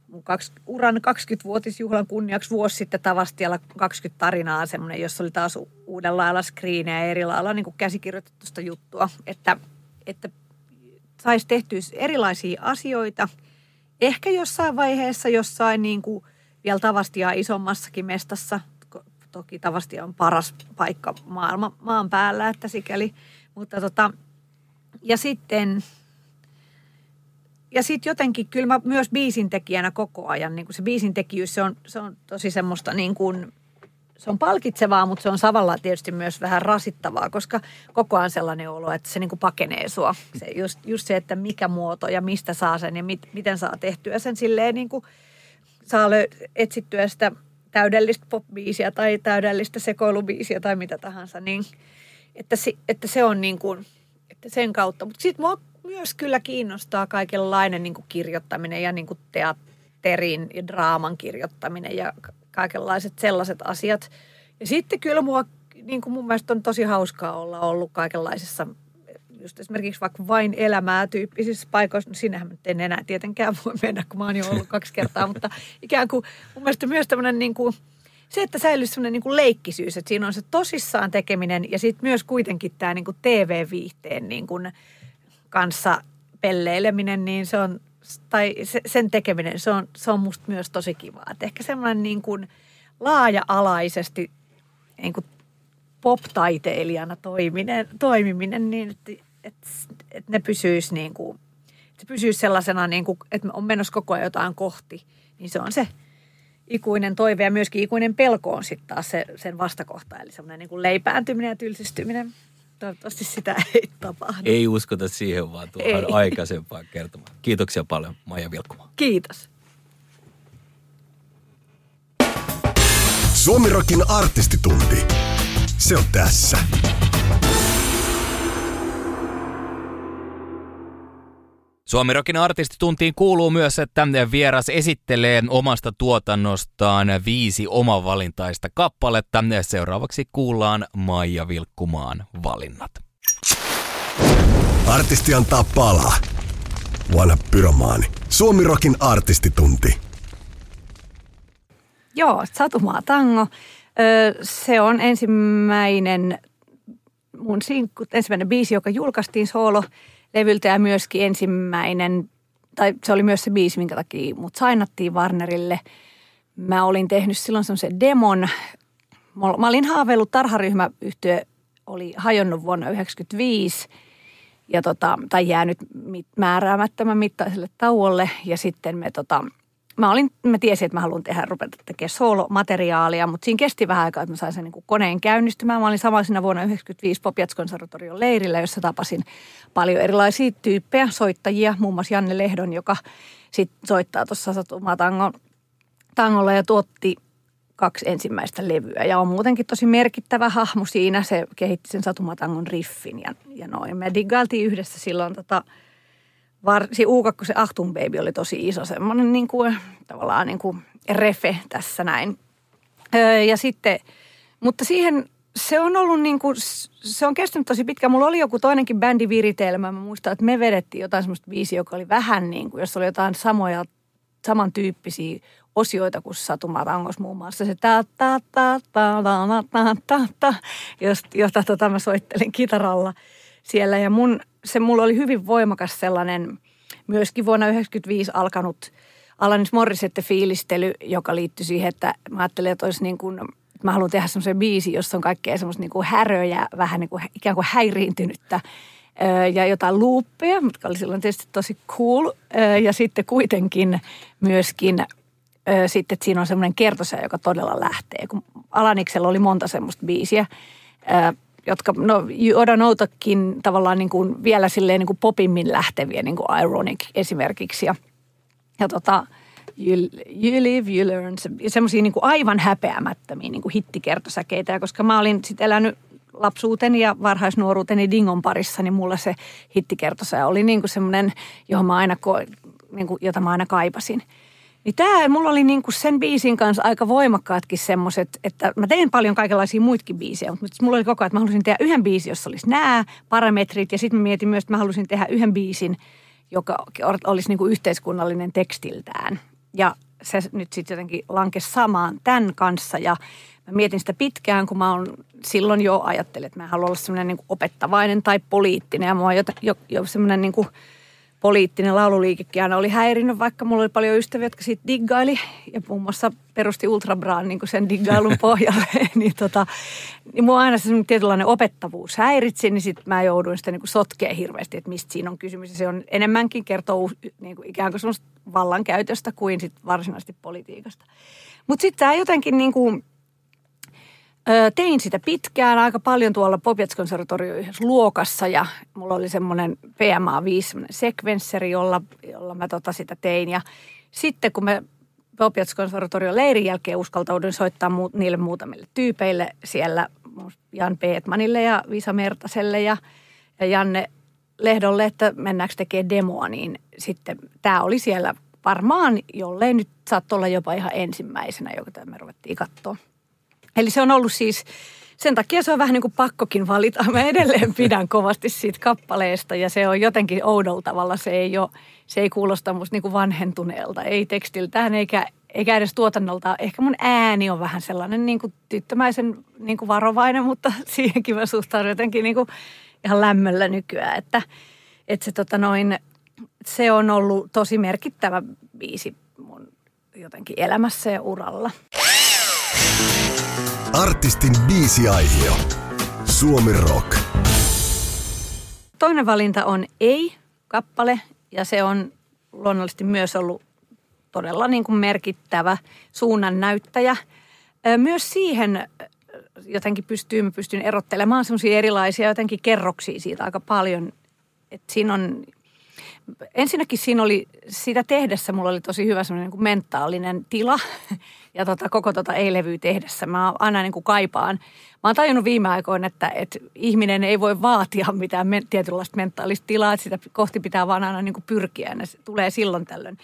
mun kaksi, uran 20-vuotisjuhlan kunniaksi vuosi sitten Tavastialla 20 tarinaa semmoinen, jossa oli taas uudella lailla skriinejä ja eri lailla niin kuin käsikirjoitettusta juttua, että, että saisi tehtyä erilaisia asioita. Ehkä jossain vaiheessa jossain niin kuin vielä Tavastia isommassakin mestassa. Toki Tavastia on paras paikka maailma, maan päällä, että sikäli. Mutta tota, ja sitten ja sitten jotenkin kyllä mä myös biisintekijänä koko ajan, niin kuin se biisintekijyys, se on, se on tosi semmoista niin kuin, se on palkitsevaa, mutta se on samalla tietysti myös vähän rasittavaa, koska koko ajan sellainen olo, että se niin kuin pakenee sua. Se, just, just se, että mikä muoto ja mistä saa sen ja mit, miten saa tehtyä sen silleen niin kuin saa lö- etsittyä sitä täydellistä popbiisiä tai täydellistä sekoilubiisiä tai mitä tahansa, niin että, se, että se on niin kuin, että sen kautta. Mutta sitten mua myös kyllä kiinnostaa kaikenlainen niin kuin kirjoittaminen ja niin kuin teatterin ja draaman kirjoittaminen ja kaikenlaiset sellaiset asiat. Ja sitten kyllä mua, niin kuin mun mielestä on tosi hauskaa olla ollut kaikenlaisissa just esimerkiksi vaikka vain elämää tyyppisissä paikoissa. No sinähän nyt en enää tietenkään voi mennä, kun mä oon jo ollut kaksi kertaa, mutta ikään kuin mun mielestä myös tämmöinen niin kuin, se, että säilyisi semmoinen niin kuin leikkisyys, että siinä on se tosissaan tekeminen ja sitten myös kuitenkin tämä niin kuin TV-viihteen niin kuin kanssa pelleileminen, niin se on, tai sen tekeminen, se on, se on musta myös tosi kivaa. Et ehkä semmoinen niin kuin laaja-alaisesti niin kuin pop-taiteilijana toiminen, toimiminen niin, että, että, että ne pysyisi niin kuin, se pysyisi sellaisena, niin kuin, että on menossa koko ajan jotain kohti, niin se on se ikuinen toive ja myöskin ikuinen pelko on sitten taas se, sen vastakohta, eli semmoinen niin kuin leipääntyminen ja tylsistyminen. Toivottavasti sitä ei tapahdu. Ei uskota siihen, vaan tuohon aikaisempaan kertomaan. Kiitoksia paljon, Maija Vilkuma. Kiitos. Suomirokin artistitunti. Se on tässä. Suomirokin artistituntiin kuuluu myös, että vieras esittelee omasta tuotannostaan viisi omavalintaista kappaletta. Seuraavaksi kuullaan Maija Vilkkumaan valinnat. Artisti antaa palaa. Vanha pyromaani. Suomirokin artistitunti. Joo, Satumaa Tango. Ö, se on ensimmäinen mun sinkku, ensimmäinen biisi, joka julkaistiin soolo-levyltä ja myöskin ensimmäinen, tai se oli myös se biisi, minkä takia mut sainattiin Warnerille. Mä olin tehnyt silloin semmoisen demon. Mä olin haaveillut tarharyhmäyhtiö oli hajonnut vuonna 1995 ja tota, tai jäänyt määräämättömän mittaiselle tauolle ja sitten me tota, mä, olin, mä tiesin, että mä haluan tehdä, rupeta tekemään solo-materiaalia, mutta siinä kesti vähän aikaa, että mä sain sen niin koneen käynnistymään. Mä olin samaisena vuonna 1995 Popiats-konservatorion leirillä, jossa tapasin paljon erilaisia tyyppejä, soittajia, muun muassa Janne Lehdon, joka sit soittaa tuossa Satumatangon tangolla ja tuotti kaksi ensimmäistä levyä ja on muutenkin tosi merkittävä hahmo siinä. Se kehitti sen Satumatangon riffin ja, ja noin. Me diggailtiin yhdessä silloin tota, varsin U2 Ahtun Baby oli tosi iso semmoinen niin kuin, tavallaan niin kuin refe tässä näin. Öö, ja sitten, mutta siihen se on ollut niin kuin, se on kestänyt tosi pitkään. Mulla oli joku toinenkin bändiviritelmä. Mä muistan, että me vedettiin jotain semmoista biisiä, joka oli vähän niin kuin, jos oli jotain samoja, samantyyppisiä osioita kuin Satumarangos muun muassa. Se ta ta ta ta ta ta ta, ta josta, jota tota mä soittelin kitaralla siellä. Ja mun se mulla oli hyvin voimakas sellainen myöskin vuonna 1995 alkanut Alanis Morissette fiilistely, joka liittyi siihen, että mä ajattelin, että olisi niin kuin, mä haluan tehdä semmoisen biisi, jossa on kaikkea semmoista niin kuin häröjä, vähän niin kuin ikään kuin häiriintynyttä ja jotain luuppeja, mutta oli silloin tietysti tosi cool. Ja sitten kuitenkin myöskin sitten, että siinä on semmoinen kertosa, joka todella lähtee. Kun Alaniksella oli monta semmoista biisiä, jotka, no Oda Noutakin tavallaan niin kuin vielä silleen niin kuin popimmin lähteviä, niin kuin Ironic esimerkiksi. Ja, ja tota, you, you live, you learn, semmoisia niin kuin aivan häpeämättömiä niin kuin hittikertosäkeitä. Ja koska mä olin sitten elänyt lapsuuteni ja varhaisnuoruuteni Dingon parissa, niin mulla se hittikertosäke oli niin kuin semmoinen, johon mä aina, niin kuin, jota mä aina kaipasin – niin tämä, mulla oli niinku sen biisin kanssa aika voimakkaatkin semmoiset, että mä tein paljon kaikenlaisia muitakin biisejä, mutta mulla oli koko ajan, että mä halusin tehdä yhden biisin, jossa olisi nämä parametrit ja sitten mä mietin myös, että mä halusin tehdä yhden biisin, joka olisi niinku yhteiskunnallinen tekstiltään. Ja se nyt sitten jotenkin lankesi samaan tämän kanssa ja mä mietin sitä pitkään, kun mä oon silloin jo ajattelin, että mä haluan olla semmoinen niinku opettavainen tai poliittinen ja mä oon jo, jo, jo semmoinen niinku – poliittinen laululiikekin aina oli häirinnyt, vaikka mulla oli paljon ystäviä, jotka siitä diggaili ja muun muassa perusti Ultrabraan niin sen diggailun pohjalle, niin, tota, niin mua aina se tietynlainen opettavuus häiritsi, niin sitten mä jouduin sitä niin sotkea hirveästi, että mistä siinä on kysymys. Ja se on enemmänkin kertoo niin kuin ikään kuin semmoista vallankäytöstä kuin sit varsinaisesti politiikasta. Mutta sitten tämä jotenkin niin kuin, tein sitä pitkään aika paljon tuolla Popiats-konservatorioon yhdessä luokassa ja mulla oli semmoinen PMA5 sekvensseri, jolla, jolla mä tota sitä tein. Ja sitten kun me Popiats-konservatorion leirin jälkeen uskaltauduin soittaa mu- niille muutamille tyypeille siellä Jan Peetmanille ja Visa Mertaselle ja, ja Janne Lehdolle, että mennäänkö tekemään demoa, niin sitten tämä oli siellä varmaan, jollei nyt saattoi olla jopa ihan ensimmäisenä, joka me ruvettiin katsoa. Eli se on ollut siis, sen takia se on vähän niin kuin pakkokin valita. Mä edelleen pidän kovasti siitä kappaleesta ja se on jotenkin oudolla tavalla. Se ei, ole, se ei kuulosta musta niin kuin vanhentuneelta, ei tekstiltään eikä, eikä edes tuotannolta. Ehkä mun ääni on vähän sellainen niin kuin tyttömäisen niin kuin varovainen, mutta siihenkin mä suhtaudun jotenkin niin kuin ihan lämmöllä nykyään. Että, että se, tota noin, se on ollut tosi merkittävä biisi mun jotenkin elämässä ja uralla. Artistin biisiaihio. Suomi Rock. Toinen valinta on Ei-kappale ja se on luonnollisesti myös ollut todella niin kuin merkittävä suunnan näyttäjä. Myös siihen jotenkin pystyy, pystyn erottelemaan semmoisia erilaisia jotenkin kerroksia siitä aika paljon. että siinä on ensinnäkin siinä oli, sitä tehdessä mulla oli tosi hyvä semmoinen niin mentaalinen tila. Ja tota, koko tota ei-levyä tehdessä mä aina niin kuin kaipaan. Mä oon tajunnut viime aikoina, että, että ihminen ei voi vaatia mitään me, tietynlaista mentaalista tilaa, että sitä kohti pitää vaan aina niin kuin pyrkiä ja se tulee silloin tällöin.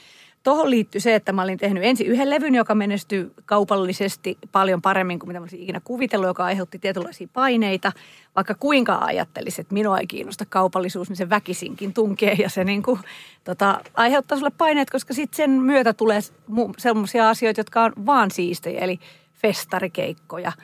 Tuohon liittyy se, että mä olin tehnyt ensin yhden levyn, joka menestyi kaupallisesti paljon paremmin kuin mitä mä olisin ikinä kuvitellut, joka aiheutti tietynlaisia paineita. Vaikka kuinka ajattelisin, että minua ei kiinnosta kaupallisuus, niin se väkisinkin tunkee ja se niin kuin, tota, aiheuttaa sulle paineet, koska sitten sen myötä tulee sellaisia asioita, jotka on vaan siistejä, eli festarikeikkoja –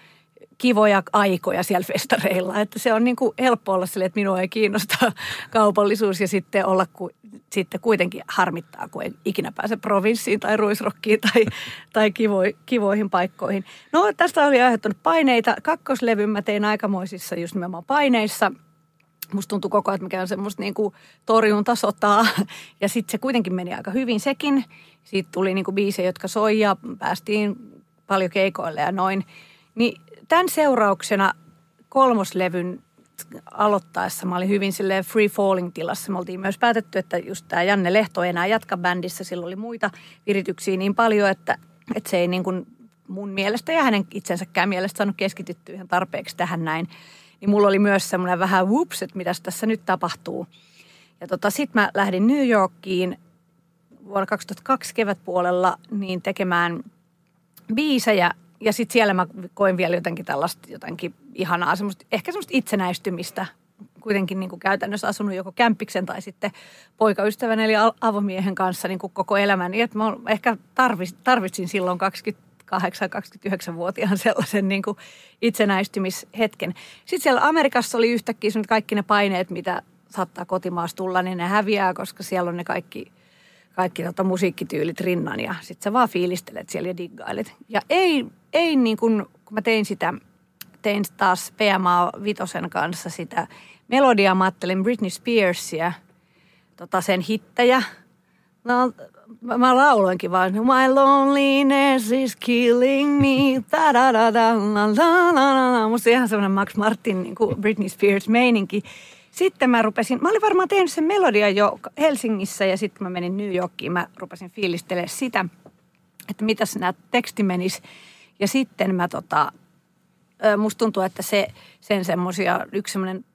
kivoja aikoja siellä festareilla. Että se on niin kuin helppo olla sille, että minua ei kiinnosta kaupallisuus ja sitten olla ku, sitten kuitenkin harmittaa, kun ei ikinä pääse provinssiin tai ruisrokkiin tai, tai kivo, kivoihin paikkoihin. No tästä oli aiheuttanut paineita. Kakkoslevyn mä tein aikamoisissa just nimenomaan paineissa. Musta tuntui koko ajan, että mä käyn semmoista niin kuin torjuntasotaa. Ja sitten se kuitenkin meni aika hyvin sekin. Siitä tuli niin kuin biisejä, jotka soi ja päästiin paljon keikoille ja noin. Niin tämän seurauksena kolmoslevyn aloittaessa mä olin hyvin sille free falling tilassa. Me oltiin myös päätetty, että just tämä Janne Lehto ei enää jatka bändissä. Sillä oli muita virityksiä niin paljon, että, että se ei niin kuin mun mielestä ja hänen itsensäkään mielestä saanut keskityttyä ihan tarpeeksi tähän näin. Niin mulla oli myös semmoinen vähän whoops, että mitä tässä nyt tapahtuu. Ja tota, sitten mä lähdin New Yorkiin vuonna 2002 kevätpuolella niin tekemään biisejä ja sitten siellä mä koin vielä jotenkin tällaista jotenkin ihanaa, semmoista, ehkä semmoista itsenäistymistä. Kuitenkin niin kuin käytännössä asunut joko kämppiksen tai sitten poikaystävän eli avomiehen kanssa niin kuin koko elämän. Niin että mä ehkä tarvitsin, tarvitsin silloin 28-29-vuotiaan sellaisen niin kuin itsenäistymishetken. Sitten siellä Amerikassa oli yhtäkkiä kaikki ne paineet, mitä saattaa kotimaassa tulla, niin ne häviää, koska siellä on ne kaikki – kaikki tota musiikkityylit rinnan ja sitten sä vaan fiilistelet siellä ja diggailet. Ja ei, ei niin kuin, kun mä tein sitä, tein taas PMA Vitosen kanssa sitä melodiaa, mä ajattelin Britney Spearsia, tota sen hittäjä. No, mä, mä lauloinkin vaan, my loneliness is killing me, da da da da la la la la. Musta ihan semmoinen Max Martin niin kuin Britney Spears meininki. Sitten mä rupesin, mä olin varmaan tehnyt sen melodia jo Helsingissä ja sitten mä menin New Yorkiin. Mä rupesin fiilistelemään sitä, että mitäs nämä teksti menisi. Ja sitten mä tota, musta tuntuu, että se, sen semmosia, yksi semmoinen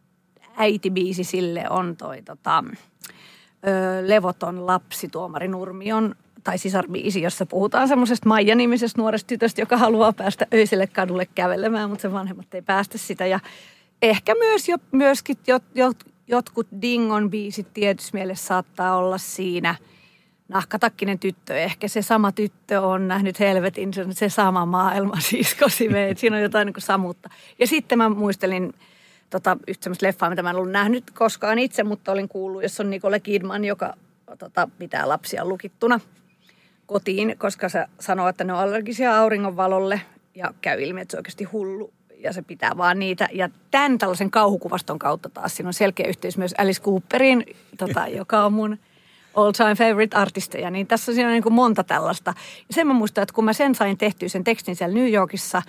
äitibiisi sille on toi tota, Levoton lapsi Tuomari Nurmion tai sisarbiisi, jossa puhutaan semmoisesta Maija-nimisestä nuoresta tytöstä, joka haluaa päästä öiselle kadulle kävelemään, mutta sen vanhemmat ei päästä sitä. Ja ehkä myös jo, myöskin jot, jot, jotkut Dingon biisit tietysti mielessä saattaa olla siinä. Nahkatakkinen tyttö, ehkä se sama tyttö on nähnyt helvetin, se, se sama maailma siskosi Siinä on jotain niin samuutta. Ja sitten mä muistelin tota, yhtä semmoista leffaa, mitä mä en ollut nähnyt koskaan itse, mutta olin kuullut, jossa on Nicole Kidman, joka tota, pitää lapsia lukittuna kotiin, koska se sanoo, että ne on allergisia auringonvalolle ja käy ilmi, että se on oikeasti hullu ja se pitää vaan niitä. Ja tämän tällaisen kauhukuvaston kautta taas siinä on selkeä yhteys myös Alice Cooperin, tota, joka on mun all time favorite artisteja. Niin tässä on siinä niin kuin monta tällaista. Ja sen mä muistan, että kun mä sen sain tehtyä sen tekstin siellä New Yorkissa,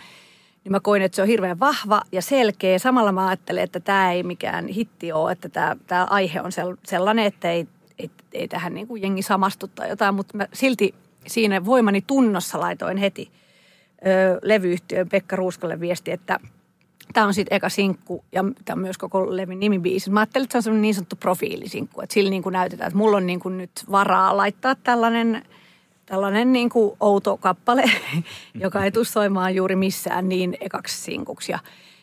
niin mä koin, että se on hirveän vahva ja selkeä. Samalla mä ajattelen, että tämä ei mikään hitti ole, että tämä, tämä aihe on sellainen, että ei, ei, ei tähän niin kuin jengi samastu tai jotain, mutta mä silti siinä voimani tunnossa laitoin heti – ö, levyyhtiön Pekka Ruuskalle viesti, että tämä on sitten eka sinkku ja tämä on myös koko levin nimibiisi. Mä ajattelin, että se on semmoinen niin sanottu profiilisinkku, että sillä niin kuin näytetään, että mulla on niin kuin nyt varaa laittaa tällainen, tällainen niin kuin outo kappale, joka ei tule soimaan juuri missään niin ekaksi sinkuksi.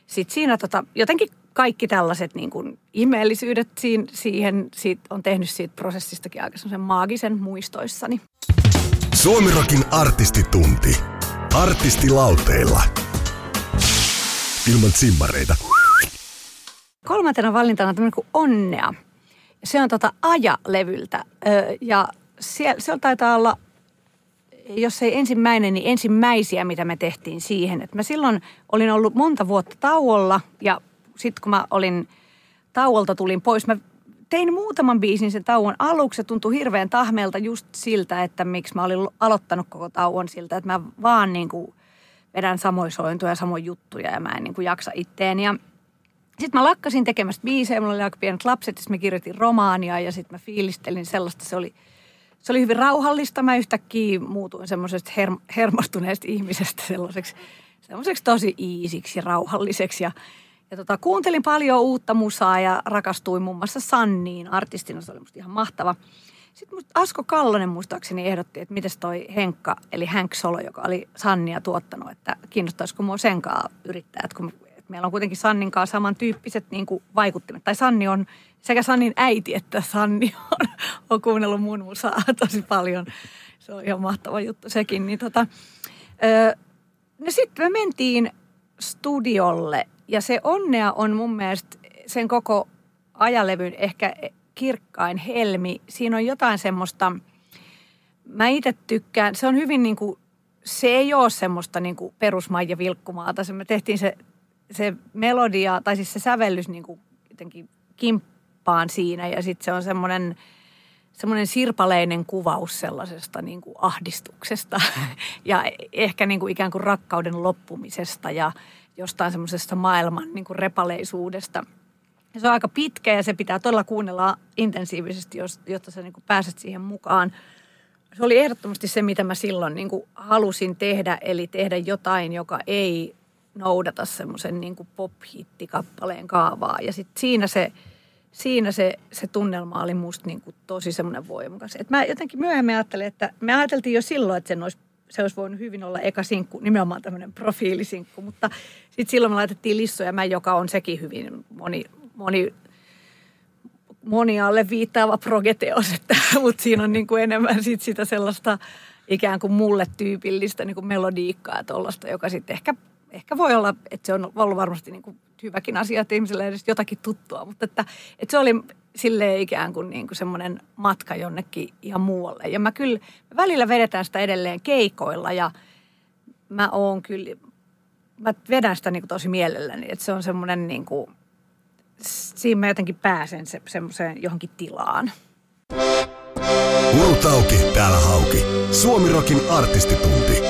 Sitten siinä tota, jotenkin kaikki tällaiset niin kuin ihmeellisyydet siihen, siihen siitä on tehnyt siitä prosessistakin aika maagisen muistoissani. Suomirokin artistitunti. Artistilauteilla. Ilman simmareita. Kolmantena valintana on tämmöinen kuin Onnea. Se on tota Aja-levyltä. Ja se, se taitaa olla, jos ei ensimmäinen, niin ensimmäisiä, mitä me tehtiin siihen. Et mä silloin olin ollut monta vuotta tauolla ja sitten kun mä olin tauolta tulin pois, mä tein muutaman biisin sen tauon aluksi. Se tuntui hirveän tahmeelta just siltä, että miksi mä olin aloittanut koko tauon siltä, että mä vaan niin kuin vedän samoin sointuja ja juttuja ja mä en niin kuin jaksa itteeni. Ja sitten mä lakkasin tekemästä biisejä, mulla oli aika pienet lapset, sitten mä kirjoitin romaania ja sitten mä fiilistelin sellaista, se oli, se oli hyvin rauhallista. Mä yhtäkkiä muutuin semmoisesta her- hermostuneesta ihmisestä sellaiseksi, sellaiseksi tosi iisiksi ja rauhalliseksi ja tota, kuuntelin paljon uutta musaa ja rakastuin muun muassa Sanniin artistina. Se oli musta ihan mahtava. Sitten musta Asko Kallonen muistaakseni ehdotti, että miten toi Henkka, eli Hank Solo, joka oli Sannia tuottanut, että kiinnostaisiko mua senkaan yrittää, että kun että meillä on kuitenkin Sannin kanssa samantyyppiset niin kuin vaikuttimet. Tai Sanni on sekä Sannin äiti että Sanni on, on kuunnellut mun musaa tosi paljon. Se on ihan mahtava juttu sekin. Niin tota, öö, no sitten me mentiin studiolle ja se onnea on mun mielestä sen koko ajalevyn ehkä kirkkain helmi. Siinä on jotain semmoista, mä itse tykkään, se on hyvin niin kuin, se ei ole semmoista niin kuin perusmaija vilkkumaata. Se me tehtiin se, se melodia, tai siis se sävellys niin kuin jotenkin kimppaan siinä ja sitten se on semmoinen, semmoinen sirpaleinen kuvaus sellaisesta niin kuin ahdistuksesta ja ehkä niin kuin ikään kuin rakkauden loppumisesta ja jostain semmoisesta maailman niin kuin repaleisuudesta – ja se on aika pitkä ja se pitää todella kuunnella intensiivisesti, jotta sä niin kuin pääset siihen mukaan. Se oli ehdottomasti se, mitä mä silloin niin kuin halusin tehdä, eli tehdä jotain, joka ei noudata semmoisen niin pop-hittikappaleen kaavaa. Ja sitten siinä se, siinä se, se tunnelma oli musta niin kuin tosi semmoinen voimakas. Et mä jotenkin myöhemmin ajattelin, että me ajateltiin jo silloin, että sen olisi, se olisi voinut hyvin olla eka sinkku, nimenomaan tämmöinen profiilisinkku. Mutta sitten silloin me laitettiin Lissoja mä, joka on sekin hyvin moni, moni, moni alle viittaava progeteos, että, mutta siinä on niin kuin enemmän sit sitä sellaista ikään kuin mulle tyypillistä niin kuin melodiikkaa tuollaista, joka sitten ehkä, ehkä voi olla, että se on ollut varmasti niin kuin hyväkin asia, että ihmisellä edes jotakin tuttua, mutta että, että se oli silleen ikään kuin, niin kuin semmoinen matka jonnekin ihan muualle. Ja mä kyllä, välillä vedetään sitä edelleen keikoilla ja mä oon kyllä, mä vedän sitä niin kuin tosi mielelläni, että se on semmoinen niin kuin, siinä mä jotenkin pääsen se, semmoiseen johonkin tilaan. Urutauki, täällä Hauki. Suomirokin artistitunti.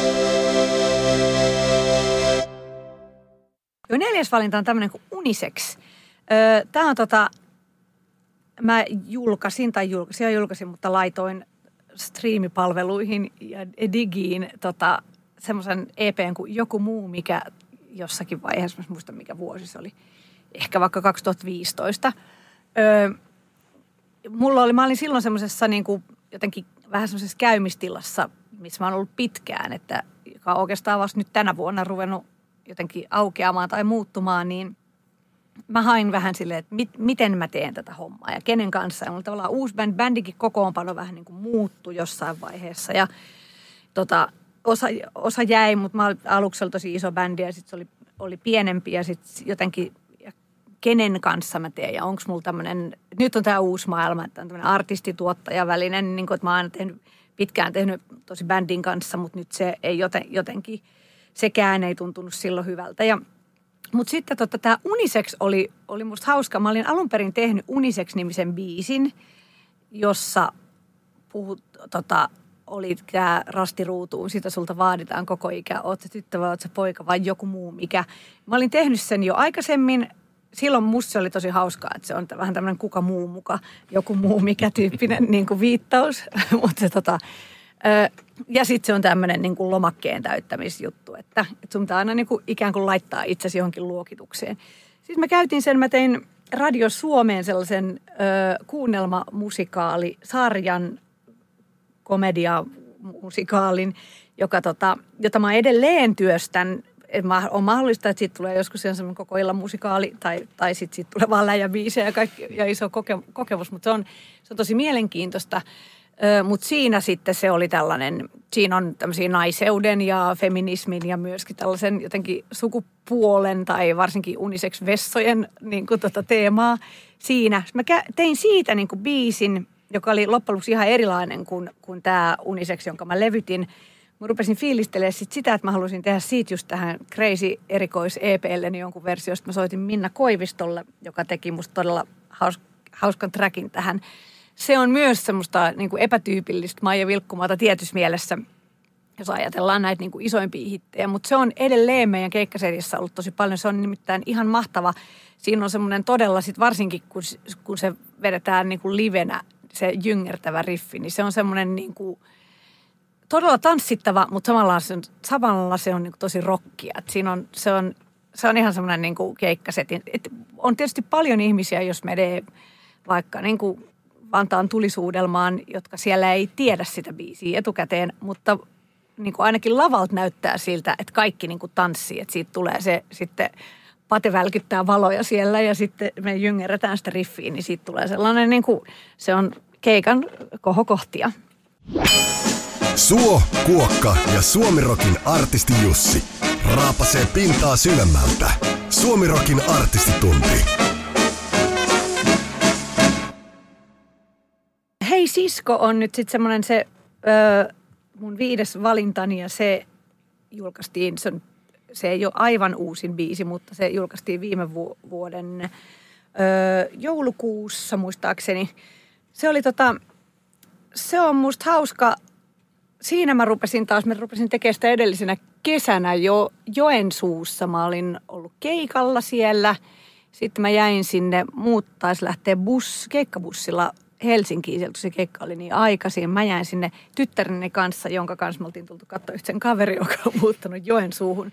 Jo neljäs valinta on tämmöinen kuin Unisex. Tämä on tota, mä julkaisin tai julkaisin julkaisin, mutta laitoin striimipalveluihin ja digiin tota, semmoisen EPn kuin joku muu, mikä jossakin vaiheessa, mä muistan mikä vuosi se oli – ehkä vaikka 2015. Öö, mulla oli, mä olin silloin semmoisessa niin kuin jotenkin vähän semmoisessa käymistilassa, missä mä oon ollut pitkään, että joka on oikeastaan vasta nyt tänä vuonna ruvennut jotenkin aukeamaan tai muuttumaan, niin mä hain vähän silleen, että mit, miten mä teen tätä hommaa ja kenen kanssa. Ja mulla tavallaan uusi band, bändikin kokoonpano vähän niin kuin muuttui jossain vaiheessa ja tota, osa, osa jäi, mutta mä aluksi oli tosi iso bändi ja sitten se oli, oli pienempi ja sitten jotenkin kenen kanssa mä teen ja onko mulla tämmöinen, nyt on tämä uusi maailma, että on tämmöinen artistituottaja välinen, niin kuin, että mä oon aina tehnyt, pitkään tehnyt tosi bändin kanssa, mutta nyt se ei joten, jotenkin, sekään ei tuntunut silloin hyvältä. Ja, mutta sitten tota, tämä Unisex oli, oli musta hauska. Mä olin alun perin tehnyt Unisex-nimisen biisin, jossa puhut, tota, oli tämä rastiruutuun, sitä sulta vaaditaan koko ikä, oot sä tyttö vai oot sä poika vai joku muu mikä. Mä olin tehnyt sen jo aikaisemmin, silloin musta se oli tosi hauskaa, että se on vähän tämmöinen kuka muu muka, joku muu mikä tyyppinen niin kuin viittaus. Mutta se tota, ja sitten se on tämmöinen niin kuin lomakkeen täyttämisjuttu, että, että sun pitää aina niin kuin ikään kuin laittaa itsesi johonkin luokitukseen. Sitten mä käytin sen, mä tein Radio Suomeen sellaisen ö, kuunnelmamusikaali-sarjan, komediamusikaalin, joka tota, jota mä edelleen työstän on mahdollista, että siitä tulee joskus semmoinen koko illan musikaali tai, tai sitten siitä tulee vaan läjäbiisejä ja, kaikki, ja iso koke, kokemus, mutta se on, se on tosi mielenkiintoista. Mutta siinä sitten se oli tällainen, siinä on tämmöisiä naiseuden ja feminismin ja myöskin tällaisen jotenkin sukupuolen tai varsinkin unisex-vessojen niin kuin tota teemaa siinä. Mä tein siitä niin kuin biisin, joka oli loppujen lopuksi ihan erilainen kuin, kuin tämä unisex, jonka mä levytin – mä rupesin fiilistelemään sit sitä, että mä halusin tehdä siitä just tähän Crazy erikois EPlle niin jonkun versio. Sitten mä soitin Minna Koivistolle, joka teki musta todella haus, hauskan trackin tähän. Se on myös semmoista niin kuin epätyypillistä Maija Vilkkumaata tietyssä mielessä, jos ajatellaan näitä niin kuin isoimpia hittejä. Mutta se on edelleen meidän keikkaseriassa ollut tosi paljon. Se on nimittäin ihan mahtava. Siinä on semmoinen todella, sit varsinkin kun, kun se vedetään niin kuin livenä, se jyngertävä riffi, niin se on semmoinen niin kuin – todella tanssittava, mutta samalla se on, samalla se on niin kuin tosi rockia. Et siinä on, se, on, se on ihan semmoinen niin keikkasetin. Et on tietysti paljon ihmisiä, jos menee vaikka niin kuin Vantaan tulisuudelmaan, jotka siellä ei tiedä sitä biisiä etukäteen, mutta niin kuin ainakin lavalta näyttää siltä, että kaikki niin kuin tanssii, että siitä tulee se sitten Pate välkyttää valoja siellä ja sitten me jyngerätään sitä riffiin, niin siitä tulee sellainen, niin kuin, se on keikan kohokohtia. Suo, Kuokka ja Suomirokin artisti Jussi raapasee pintaa syvemmältä. Suomirokin artistitunti. Hei sisko on nyt sitten semmoinen se öö, mun viides valintani ja se julkaistiin, se, on, se ei ole aivan uusin biisi, mutta se julkaistiin viime vu- vuoden öö, joulukuussa muistaakseni. Se oli tota, se on musta hauska. Siinä mä rupesin taas, mä rupesin tekemään sitä edellisenä kesänä jo Joensuussa. Mä olin ollut keikalla siellä. Sitten mä jäin sinne, muuttaisi lähteä bus, keikkabussilla Helsinkiin, sieltä se keikka oli niin aikaisin. Mä jäin sinne tyttäreni kanssa, jonka kanssa me oltiin tultu katsoa yhden kaveri, joka on muuttanut Joensuuhun.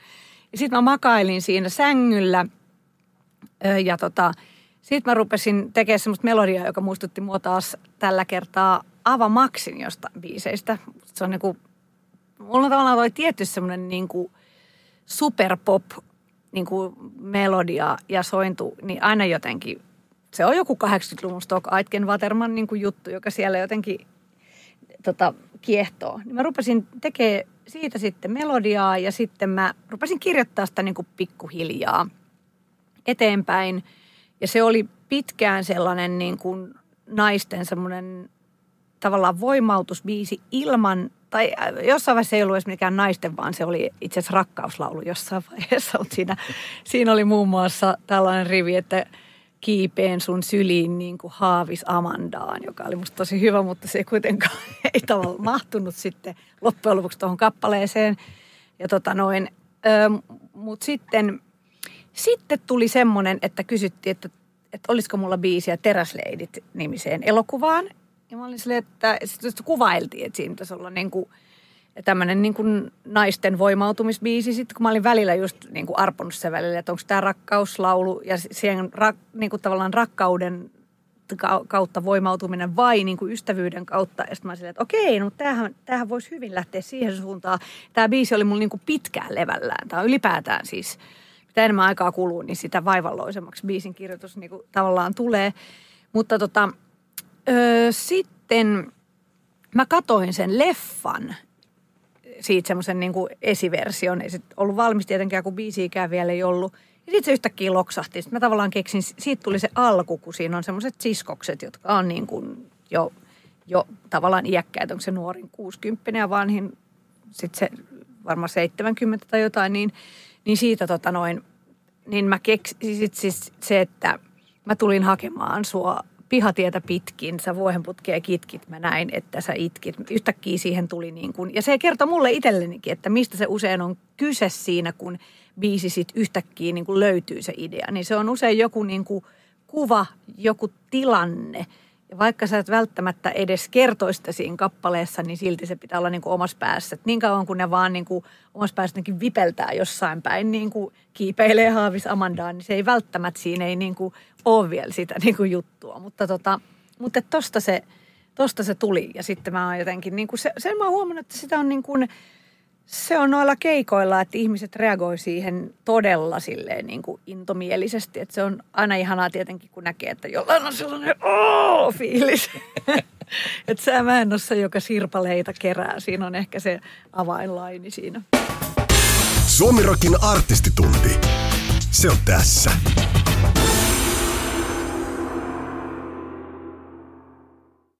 Ja sitten mä makailin siinä sängyllä ja tota, sitten mä rupesin tekemään semmoista melodiaa, joka muistutti mua taas tällä kertaa Ava Maxin josta biiseistä. Se on niinku, mulla on tavallaan toi tietty semmoinen niinku superpop niinku melodia ja sointu, niin aina jotenkin, se on joku 80-luvun Stock Aitken Waterman niinku juttu, joka siellä jotenkin tota, kiehtoo. Niin mä rupesin tekemään siitä sitten melodiaa ja sitten mä rupesin kirjoittaa sitä niinku pikkuhiljaa eteenpäin. Ja se oli pitkään sellainen niin kuin naisten semmoinen tavallaan voimautusbiisi ilman, tai äh, jossain vaiheessa ei ollut edes mikään naisten, vaan se oli itse asiassa rakkauslaulu jossain vaiheessa. Mutta siinä, siinä oli muun muassa tällainen rivi, että kiipeen sun syliin niin kuin haavis Amandaan, joka oli musta tosi hyvä, mutta se kuitenkaan ei tavallaan mahtunut sitten loppujen lopuksi tuohon kappaleeseen. Ja tota noin, mutta sitten, sitten tuli semmoinen, että kysyttiin, että, että olisiko mulla biisiä Teräsleidit nimiseen elokuvaan. Ja mä olin silleen, että sitten kuvailtiin, että siinä pitäisi olla niin kuin tämmöinen niin kuin naisten voimautumisbiisi. Sitten kun mä olin välillä just niin kuin arponut sen välillä, että onko tämä rakkauslaulu ja siihen rak, niin kuin tavallaan rakkauden kautta voimautuminen vai niin kuin ystävyyden kautta. Ja sitten mä silleen, että okei, no tämähän, tämähän voisi hyvin lähteä siihen suuntaan. Tämä biisi oli mulla niin kuin pitkään levällään. Tämä on ylipäätään siis, mitä enemmän aikaa kuluu, niin sitä vaivalloisemmaksi biisin kirjoitus niin kuin tavallaan tulee. Mutta tota, Öö, sitten mä katoin sen leffan, siitä semmoisen niin esiversion. Ei se ollut valmis tietenkään, kun biisiikään vielä ei ollut. Ja sitten se yhtäkkiä loksahti. Sitten mä tavallaan keksin, siitä tuli se alku, kun siinä on semmoiset siskokset, jotka on niin kuin jo, jo tavallaan iäkkäitä. Onko se nuorin 60 ja vanhin sitten se varmaan 70 tai jotain, niin, niin siitä tota noin, niin mä keksin sit siis se, että mä tulin hakemaan sua pihatietä pitkin, sä vuohenputkea kitkit, mä näin, että sä itkit. Yhtäkkiä siihen tuli niin kuin, ja se kertoi mulle itsellenikin, että mistä se usein on kyse siinä, kun biisi sit yhtäkkiä niin kuin löytyy se idea. Niin se on usein joku niin kuin kuva, joku tilanne – ja vaikka sä et välttämättä edes kertoisi sitä siinä kappaleessa, niin silti se pitää olla niin kuin omassa päässä. Et niin kauan kun ne vaan niin kuin omassa päässä vipeltää jossain päin, niin kuin kiipeilee haavis Amandaan, niin se ei välttämättä siinä ei niin kuin ole vielä sitä niin kuin juttua. Mutta, tota, mutta tosta se, tosta se tuli ja sitten mä oon jotenkin, niin kuin se, sen mä oon huomannut, että sitä on niin kuin – se on noilla keikoilla, että ihmiset reagoi siihen todella silleen niin kuin intomielisesti. Että se on aina ihanaa tietenkin, kun näkee, että jollain on sellainen fiilis. että sä mä en ole se, joka sirpaleita kerää. Siinä on ehkä se avainlaini siinä. Suomirokin artistitunti. Se on tässä.